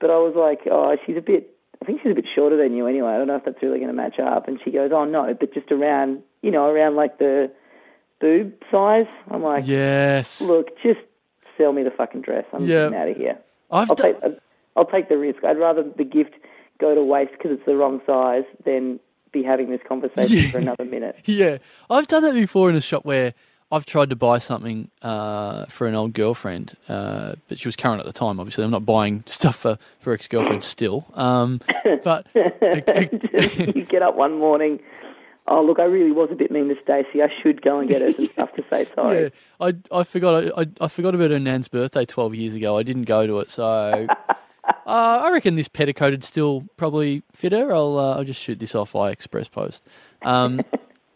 But I was like, oh, she's a bit. I think she's a bit shorter than you anyway. I don't know if that's really going to match up. And she goes, oh no, but just around, you know, around like the boob size. I'm like, yes. look, just sell me the fucking dress. I'm getting out of here. I've I'll done, take. Uh, I'll take the risk. I'd rather the gift go to waste because it's the wrong size than be having this conversation Yeah. for another minute. Yeah, I've done that before in a shop where I've tried to buy something uh, for an old girlfriend, uh, but she was current at the time. Obviously, I'm not buying stuff for, for ex girlfriends still. Um, but you get up one morning. Oh look, I really was a bit mean to Stacey. I should go and get her some stuff to say sorry. yeah, I I forgot I, I, forgot about her nan's birthday 12 years ago. I didn't go to it, so uh, I reckon this petticoat would still probably fit her. I'll uh, I'll just shoot this off by express post. Um,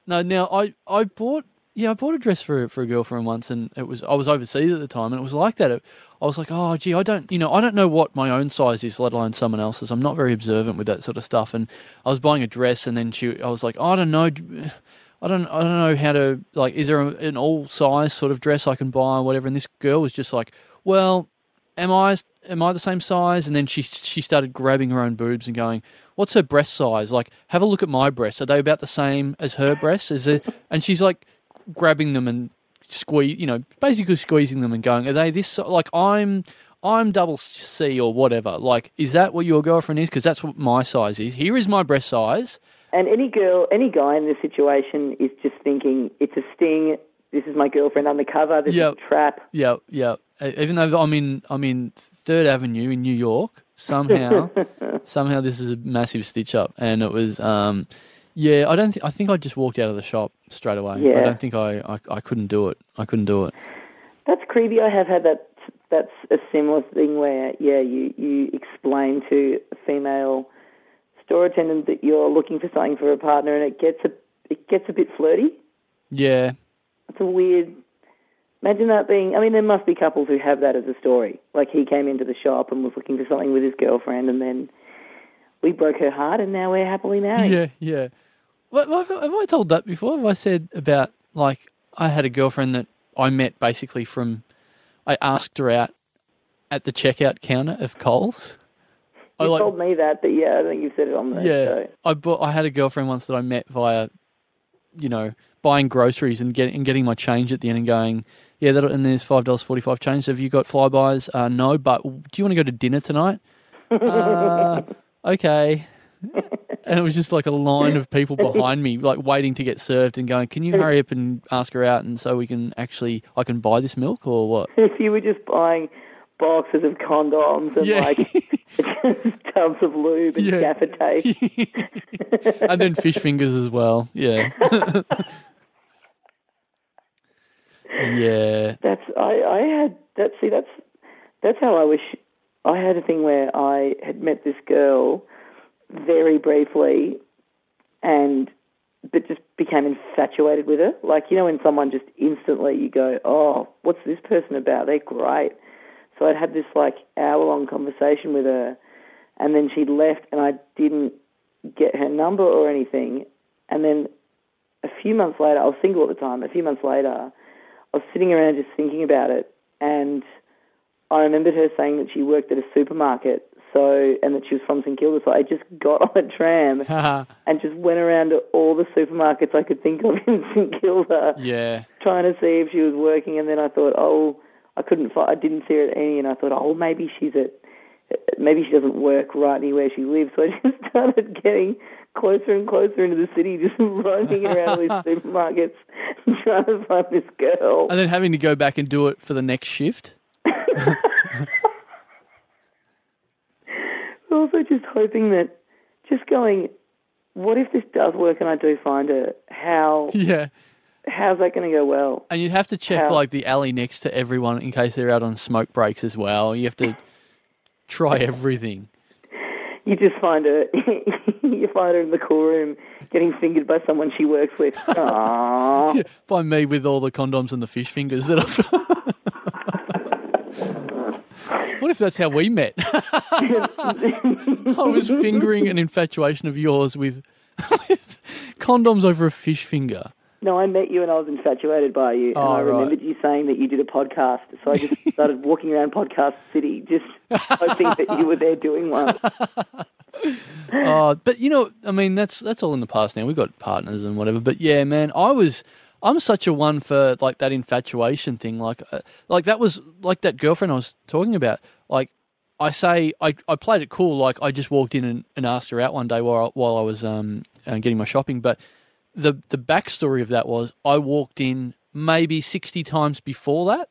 no, now I I bought yeah I bought a dress for for a girlfriend once, and it was I was overseas at the time, and it was like that. It, I was like, oh gee, I don't you know I don't know what my own size is, let alone someone else's. I'm not very observant with that sort of stuff, and I was buying a dress, and then she I was like, I don't know. I don't, I don't know how to like. Is there an all size sort of dress I can buy or whatever? And this girl was just like, "Well, am I am I the same size?" And then she she started grabbing her own boobs and going, "What's her breast size? Like, have a look at my breasts. Are they about the same as her breasts? Is it?" And she's like grabbing them and squeeze, you know, basically squeezing them and going, "Are they this like I'm?" I'm double C or whatever. Like, is that what your girlfriend is? Because that's what my size is. Here is my breast size. And any girl, any guy in this situation is just thinking, it's a sting. This is my girlfriend undercover. This Yep. is a trap. Yeah, yeah. Even though I'm in, I'm in Third Avenue in New York. Somehow, somehow this is a massive stitch up, and it was, um, yeah. I don't. Th- I think I just walked out of the shop straight away. I don't think I, I, I couldn't do it. I couldn't do it. That's creepy. I have had that. That's a similar thing where, yeah, you you explain to a female store attendant that you're looking for something for a partner, and it gets a it gets a bit flirty. Yeah. It's a weird. Imagine that being. I mean, there must be couples who have that as a story. Like he came into the shop and was looking for something with his girlfriend, and then we broke her heart, and now we're happily married. Yeah, yeah. What, what- have I told that before? Have I said about like I had a girlfriend that I met basically from I asked her out at the checkout counter of Coles. I You like told me that, but yeah, I think you've said it on the yeah. show. I bought, I had a girlfriend once that I met via, you know, buying groceries and getting and getting my change at the end and going, yeah, that and there's five dollars forty five change. Have you got Flybuys? Uh, no, but do you want to go to dinner tonight? uh, okay. And it was just like a line of people behind me, like waiting to get served and going, "Can you hurry up and ask her out, and so we can actually, I can buy this milk or what?" If you were just buying boxes of condoms and Yeah. like tubs of lube and Yeah. gaffer tape. and then fish fingers as well. Yeah. yeah. That's I, I had that. See, that's that's how I wish I had a thing where I had met this girl very briefly, and but just became infatuated with her. Like you know, when someone just instantly you go, "Oh, what's this person about? They're great." So I'd had this like hour long conversation with her, and then she left, and I didn't get her number or anything. And then a few months later, I was single at the time. A few months later, I was sitting around just thinking about it, and I remembered her saying that she worked at a supermarket, so and that she was from St Kilda. So I just got on a tram and just went around to all the supermarkets I could think of in St Kilda, yeah. trying to see if she was working. And then I thought, oh, I couldn't, fi- I didn't see her at any, and I thought, oh, maybe she's at, maybe she doesn't work right near where she lives. So I just started getting closer and closer into the city, just roaming around these supermarkets, trying to find this girl. And then having to go back and do it for the next shift. also just hoping that, just going, what if this does work and I do find her? How Yeah. how's that going to go well? And you'd have to check How? like the alley next to everyone in case they're out on smoke breaks as well. You have to try everything. You just find her, you find her in the cool room getting fingered by someone she works with. Aww. Find me with all the condoms and the fish fingers that I've. What if that's how we met? I was fingering an infatuation of yours with, with condoms over a fish finger. No, I met you and I was infatuated by you, and Oh, I right. remembered you saying that you did a podcast. So I just started walking around Podcast City, just hoping that you were there doing one. Oh, but you know, I mean, that's that's all in the past now. We've got partners and whatever. But yeah, man, I was, I'm such a one for like that infatuation thing. Like, uh, like that was like that girlfriend I was talking about. Like, I say, I, I played it cool. Like, I just walked in and, and asked her out one day while while I was um uh, getting my shopping. But the the backstory of that was I walked in maybe sixty times before that,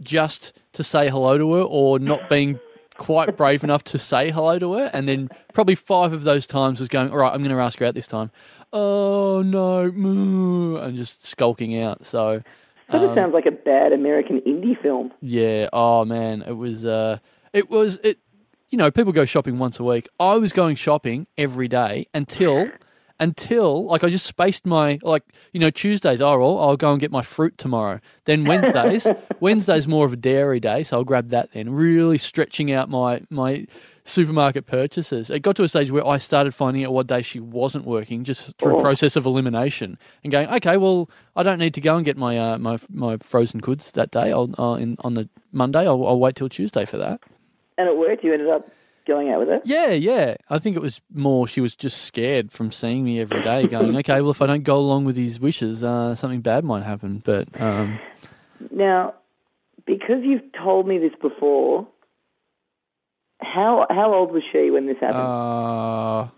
just to say hello to her, or not being quite brave enough to say hello to her, and then probably five of those times was going, all right, I'm going to ask her out this time. Oh no, and just skulking out. So Sort of sounds like a bad American indie film. yeah, oh man, it was uh, it was it. You know, people go shopping once a week. I was going shopping every day until until like I just spaced my like you know Tuesdays. Oh, well, I'll go and get my fruit tomorrow. Then Wednesdays, Wednesdays more of a dairy day, so I'll grab that. Then really stretching out my my supermarket purchases. It got to a stage where I started finding out what day she wasn't working, just through a Oh. process of elimination, and going, okay, well, I don't need to go and get my uh, my my frozen goods that day. I'll uh, in, on the Monday. I'll, I'll wait till Tuesday for that. And it worked. You ended up going out with her. Yeah, yeah. I think it was more she was just scared from seeing me every day, going, okay, well, if I don't go along with his wishes, uh, something bad might happen. But um, Now, because you've told me this before, how how old was she when this happened? uh,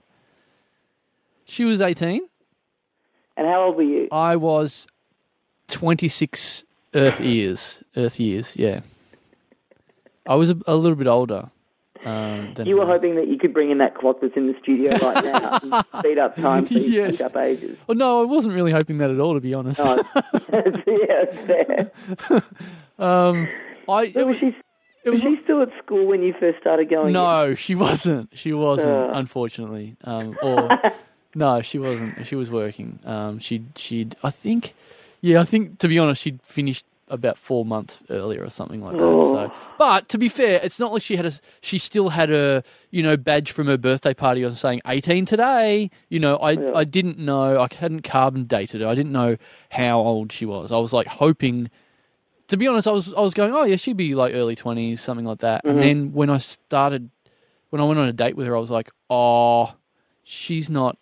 she was 18. and how old were you? I was 26 Earth years. Earth years, yeah. I was a, a little bit older. Um, You were her. hoping that you could bring in that clock that's in the studio right now and speed up time so you Yes. up ages. Oh, no, I wasn't really hoping that at all, to be honest. Oh, yeah, fair. Um, I So was she, it Was was she still at school when you first started going? no, she wasn't. She wasn't, Uh. unfortunately. Um, or no, she wasn't. She was working. Um, she she'd I think, yeah, I think to be honest, she'd finished about four months earlier or something like that. So, Oh. but to be fair, it's not like she had a. She still had a you know badge from her birthday party on saying eighteen today. You know, I Yeah. I didn't know. I hadn't carbon dated her. I didn't know how old she was. I was like hoping. To be honest, I was I was going, oh yeah, she'd be like early twenties, something like that. Mm-hmm. And then when I started, when I went on a date with her, I was like, oh, she's not,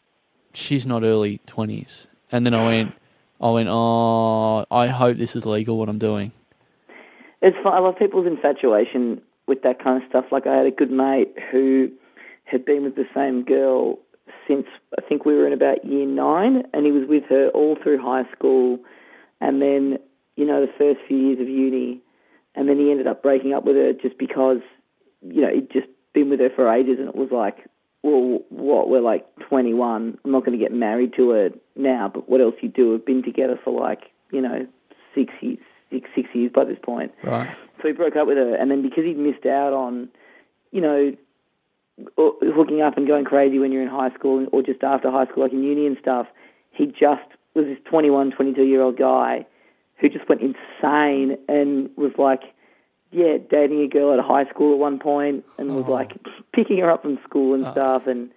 she's not early twenties. And then I went, I went, oh, I hope this is legal what I'm doing. It's fun. I love people's infatuation with that kind of stuff. Like I had a good mate who had been with the same girl since I think we were in about year nine, and he was with her all through high school, and then you know the first few years of uni, and then he ended up breaking up with her just because you know he'd just been with her for ages, and it was like, well, what? We're like 21. I'm not going to get married to her now, but what else you do? We've been together for like you know six years, six six years by this point. Right. So he broke up with her, and then because he'd missed out on, you know, hooking up and going crazy when you're in high school or just after high school, like in uni and stuff, he just was this 21, 22 year old guy who just went insane and was like, yeah, dating a girl at high school at one point and was oh. like picking her up from school and oh. stuff. And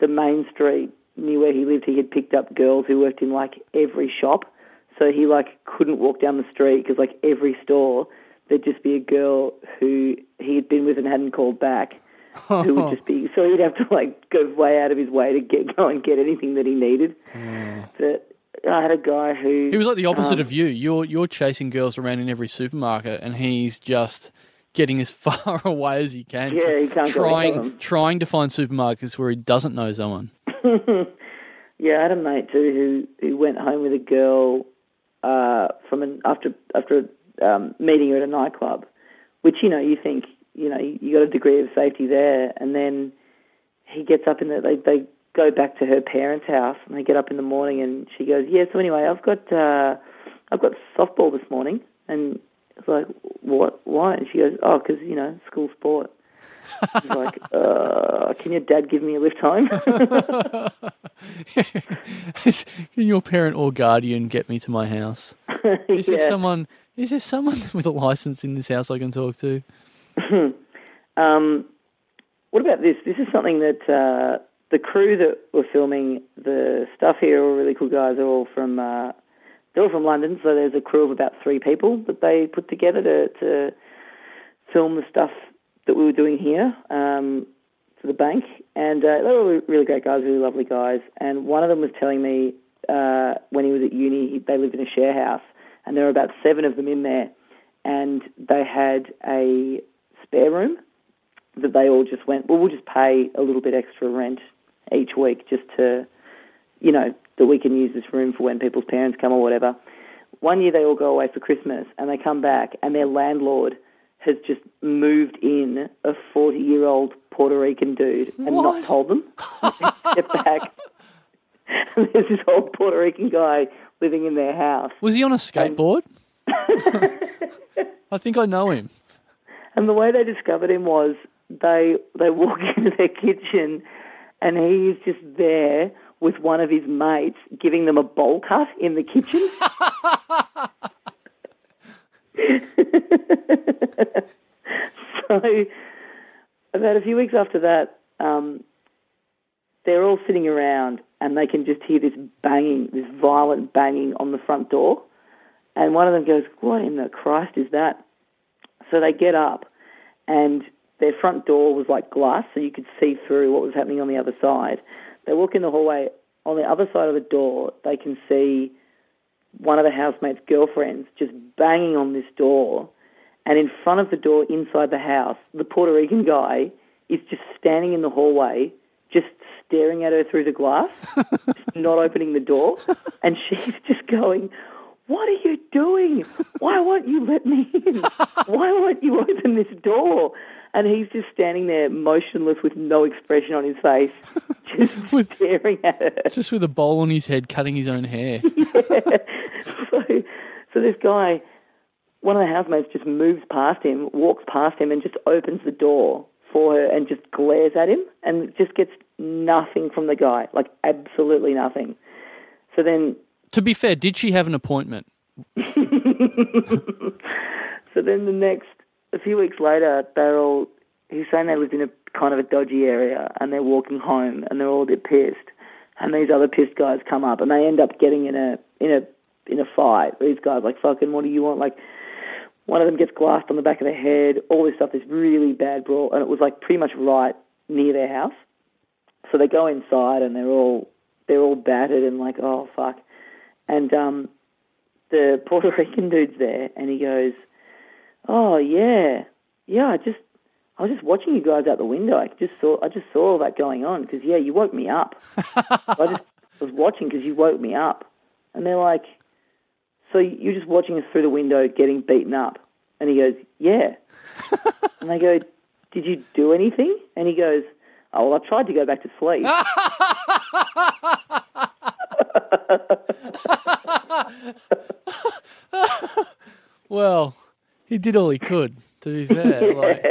the main street near where he lived, he had picked up girls who worked in like every shop. So he like couldn't walk down the street because like every store there'd just be a girl who he had been with and hadn't called back, who would just be. So he'd have to like go way out of his way to get go and get anything that he needed. Mm. But I had a guy who He was like the opposite um, of you. You're you're chasing girls around in every supermarket, and he's just getting as far away as he can. Yeah, he can't trying trying to find supermarkets where he doesn't know someone. Yeah, I had a mate too who who went home with a girl uh, from an after after um, meeting her at a nightclub, which you know you think you know you got a degree of safety there, and then he gets up in the they they go back to her parents' house and they get up in the morning and she goes, yeah. So anyway, I've got uh, I've got softball this morning, and it's like what why? And she goes, oh, because you know school sport. He's like, uh, can your dad give me a lift home? Can your parent or guardian get me to my house? Is there someone? Is there someone with a license in this house I can talk to? Um, what about this? This is something that uh, the crew that were filming the stuff here are really cool guys. They're all from uh, they're all from London, so there's a crew of about three people that they put together to, to film the stuff that we were doing here um, for the bank. And uh, they were all really great guys, really lovely guys. And one of them was telling me uh, when he was at uni, he, they lived in a share house, and there were about seven of them in there, and they had a spare room that they all just went, well, we'll just pay a little bit extra rent each week just to, you know, that we can use this room for when people's parents come or whatever. One year they all go away for Christmas and they come back and their landlord has just moved in a 40 year old Puerto Rican dude and What? not told them. Step back. And there's this old Puerto Rican guy living in their house. Was he on a skateboard? I think I know him. And the way they discovered him was they they walk into their kitchen and he is just there with one of his mates giving them a bowl cut in the kitchen. so about a few weeks after that, um, they're all sitting around and they can just hear this banging, this violent banging on the front door. And one of them goes, What in the Christ is that? So they get up, and their front door was like glass, so you could see through what was happening on the other side. They walk in the hallway. On the other side of the door, they can see one of the housemates' girlfriends just banging on this door. And in front of the door inside the house, the Puerto Rican guy is just standing in the hallway, just staring at her through the glass, not opening the door. And she's just going, what are you doing? Why won't you let me in? Why won't you open this door? And he's just standing there motionless with no expression on his face, just With- staring at her. Just with a bowl on his head, cutting his own hair. so, so this guy, one of the housemates just moves past him, walks past him, and just opens the door for her and just glares at him and just gets nothing from the guy, like absolutely nothing. So then, To be fair, did she have an appointment? so then the next, a few weeks later, they're all, he's saying they lived in a kind of a dodgy area and they're walking home and they're all a bit pissed. And these other pissed guys come up and they end up getting in a, in a, in a fight. These guys like, fucking, what do you want? Like, one of them gets glassed on the back of the head, all this stuff, this really bad brawl, and it was like pretty much right near their house. So they go inside and they're all they're all battered and like, oh fuck. And um the Puerto Rican dude's there and he goes, Oh yeah. Yeah, I just I was just watching you guys out the window. I just saw I just saw all that going on because yeah, you woke me up. I just was watching because you woke me up. And they're like, so you're just watching us through the window getting beaten up? And he goes, yeah. and they go, did you do anything? And he goes, oh, well, I tried to go back to sleep. Well, he did all he could. To be fair, like,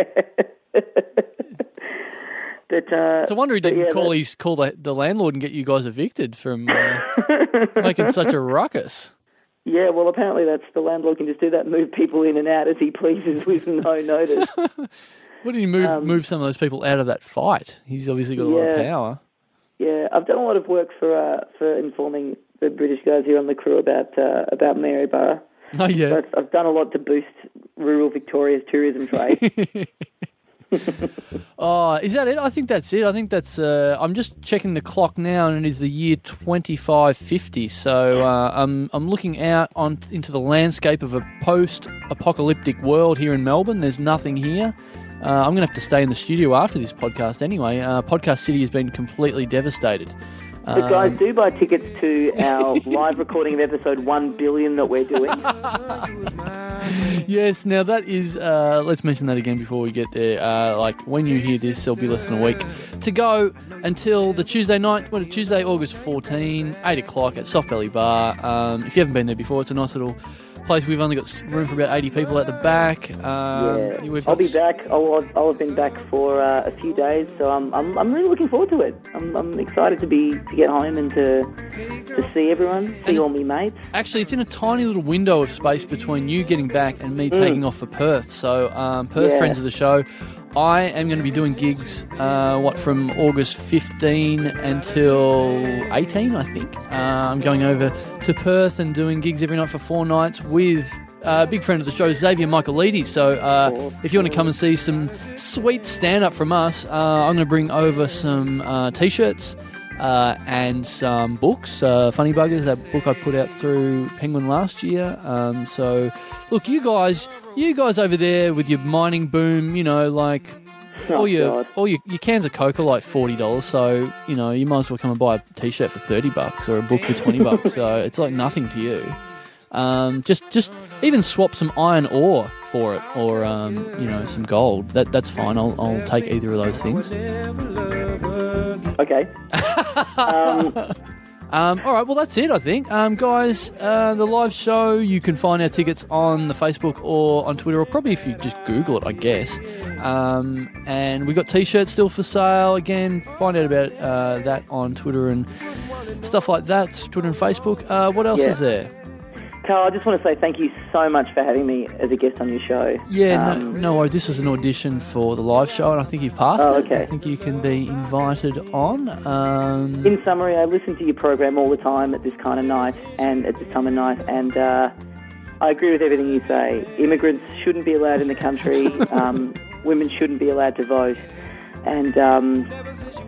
but uh, it's a wonder he didn't yeah, call his call the, the landlord and get you guys evicted from uh, making such a ruckus. yeah, well, apparently that's the landlord can just do that, move people in and out as he pleases with no notice. What did he move move some of those people out of that fight? He's obviously got a lot of Um, power. Yeah, I've done a lot of work for uh, for informing the British guys here on the crew about uh, about Maryborough. Oh yeah. So I've, I've done a lot to boost rural Victoria's tourism trade. Oh, is that it? I think that's it. I think that's. Uh, I'm just checking the clock now, and it is the year 2550. So uh, I'm I'm looking out on into the landscape of a post-apocalyptic world here in Melbourne. There's nothing here. Uh, I'm going to have to stay in the studio after this podcast anyway. Uh, podcast City has been completely devastated. but guys, do buy tickets to our live recording of episode one billion that we're doing. Yes, now that is. Uh, let's mention that again before we get there. Uh, like when you hear this, there'll be less than a week to go until the Tuesday night. What Tuesday, August 14, 8 o'clock at Soft Belly Bar. Um, if you haven't been there before, it's a nice little place. We've only got room for about 80 people at the back. Um, Yeah, I'll be back. I'll, I'll have been back for uh, a few days, so I'm, I'm I'm really looking forward to it. I'm, I'm excited to be to get home and to to see everyone, see And- all me mates. Actually, it's in a tiny little window of space between you getting back and me taking off for Perth. So, um, Perth Yeah. friends of the show, I am going to be doing gigs. Uh, what from August 15 until 18, I think. Uh, I'm going over to Perth and doing gigs every night for four nights with. Uh, big friend of the show, Xavier Michaelides. So, uh, if you want to come and see some sweet stand up from us, uh, I'm going to bring over some uh, t shirts, uh, and some books. Uh, Funny Buggers, that book I put out through Penguin last year. Um, so, look, you guys, you guys over there with your mining boom, you know, like Oh, all your God. all your, your cans of Coke are like forty dollars. So you know, you might as well come and buy a T-shirt for thirty bucks or a book for twenty bucks. So it's like nothing to you. Um, just just even swap some iron ore for it, or um, you know, some gold. That that's fine. I'll I'll take either of those things. Okay. um, Um, all right, well, that's it, I think. Um, guys, uh, the live show, you can find our tickets on the Facebook or on Twitter, or probably if you just Google it, I guess. Um, and we've got t shirts still for sale. Again, find out about uh, that on Twitter and stuff like that, Twitter and Facebook. Uh, what else Yeah. is there? Karl, I just want to say thank you so much for having me as a guest on your show. Yeah, Um, no, no worries. This was an audition for the live show, and I think you've passed Oh, it. okay. I think you can be invited on. Um, In summary, I listen to your program all the time at this kind of night and at this time of night, and uh, I agree with everything you say. Immigrants shouldn't be allowed in the country. um, women shouldn't be allowed to vote, and um,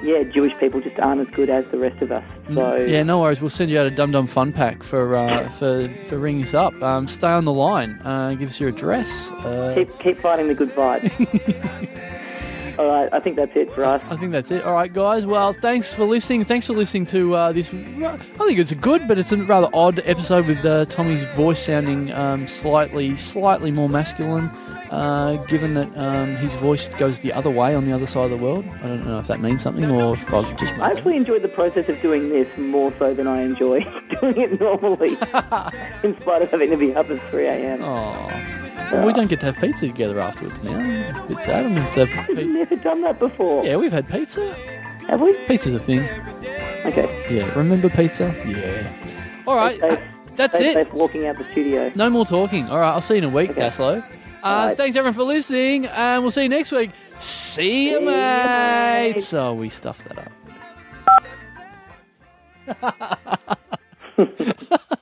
yeah, Jewish people just aren't as good as the rest of us. So Yeah, no worries. We'll send you out a Dum Dum Fun Pack for uh, for for ringing us up. Um, stay on the line. Uh, give us your address. Uh, keep keep fighting the good fight. all right, I think that's it for us. I think that's it. All right, guys. Well, thanks for listening. Thanks for listening to uh, this. I think it's a good, but it's a rather odd episode with uh, Tommy's voice sounding um, slightly slightly more masculine. Uh, given that um, his voice goes the other way on the other side of the world, I don't know if that means something or if I've just I actually enjoyed the process of doing this more so than I enjoy doing it normally, in spite of having to be up at 3 a.m. Oh, Well, we don't get to have pizza together afterwards now. It's a bit sad. To have to have We've never done that before. Yeah, we've had pizza. Have we? Pizza's a thing. Okay. Yeah, remember pizza? Yeah. All right, Safe, that's safe, it. safe walking out the studio. No more talking. All right, I'll see you in a week, Okay. Dassalo. Uh. Thanks everyone for listening, and we'll see you next week. See you, See you, mates. mates. Oh, we stuffed that up.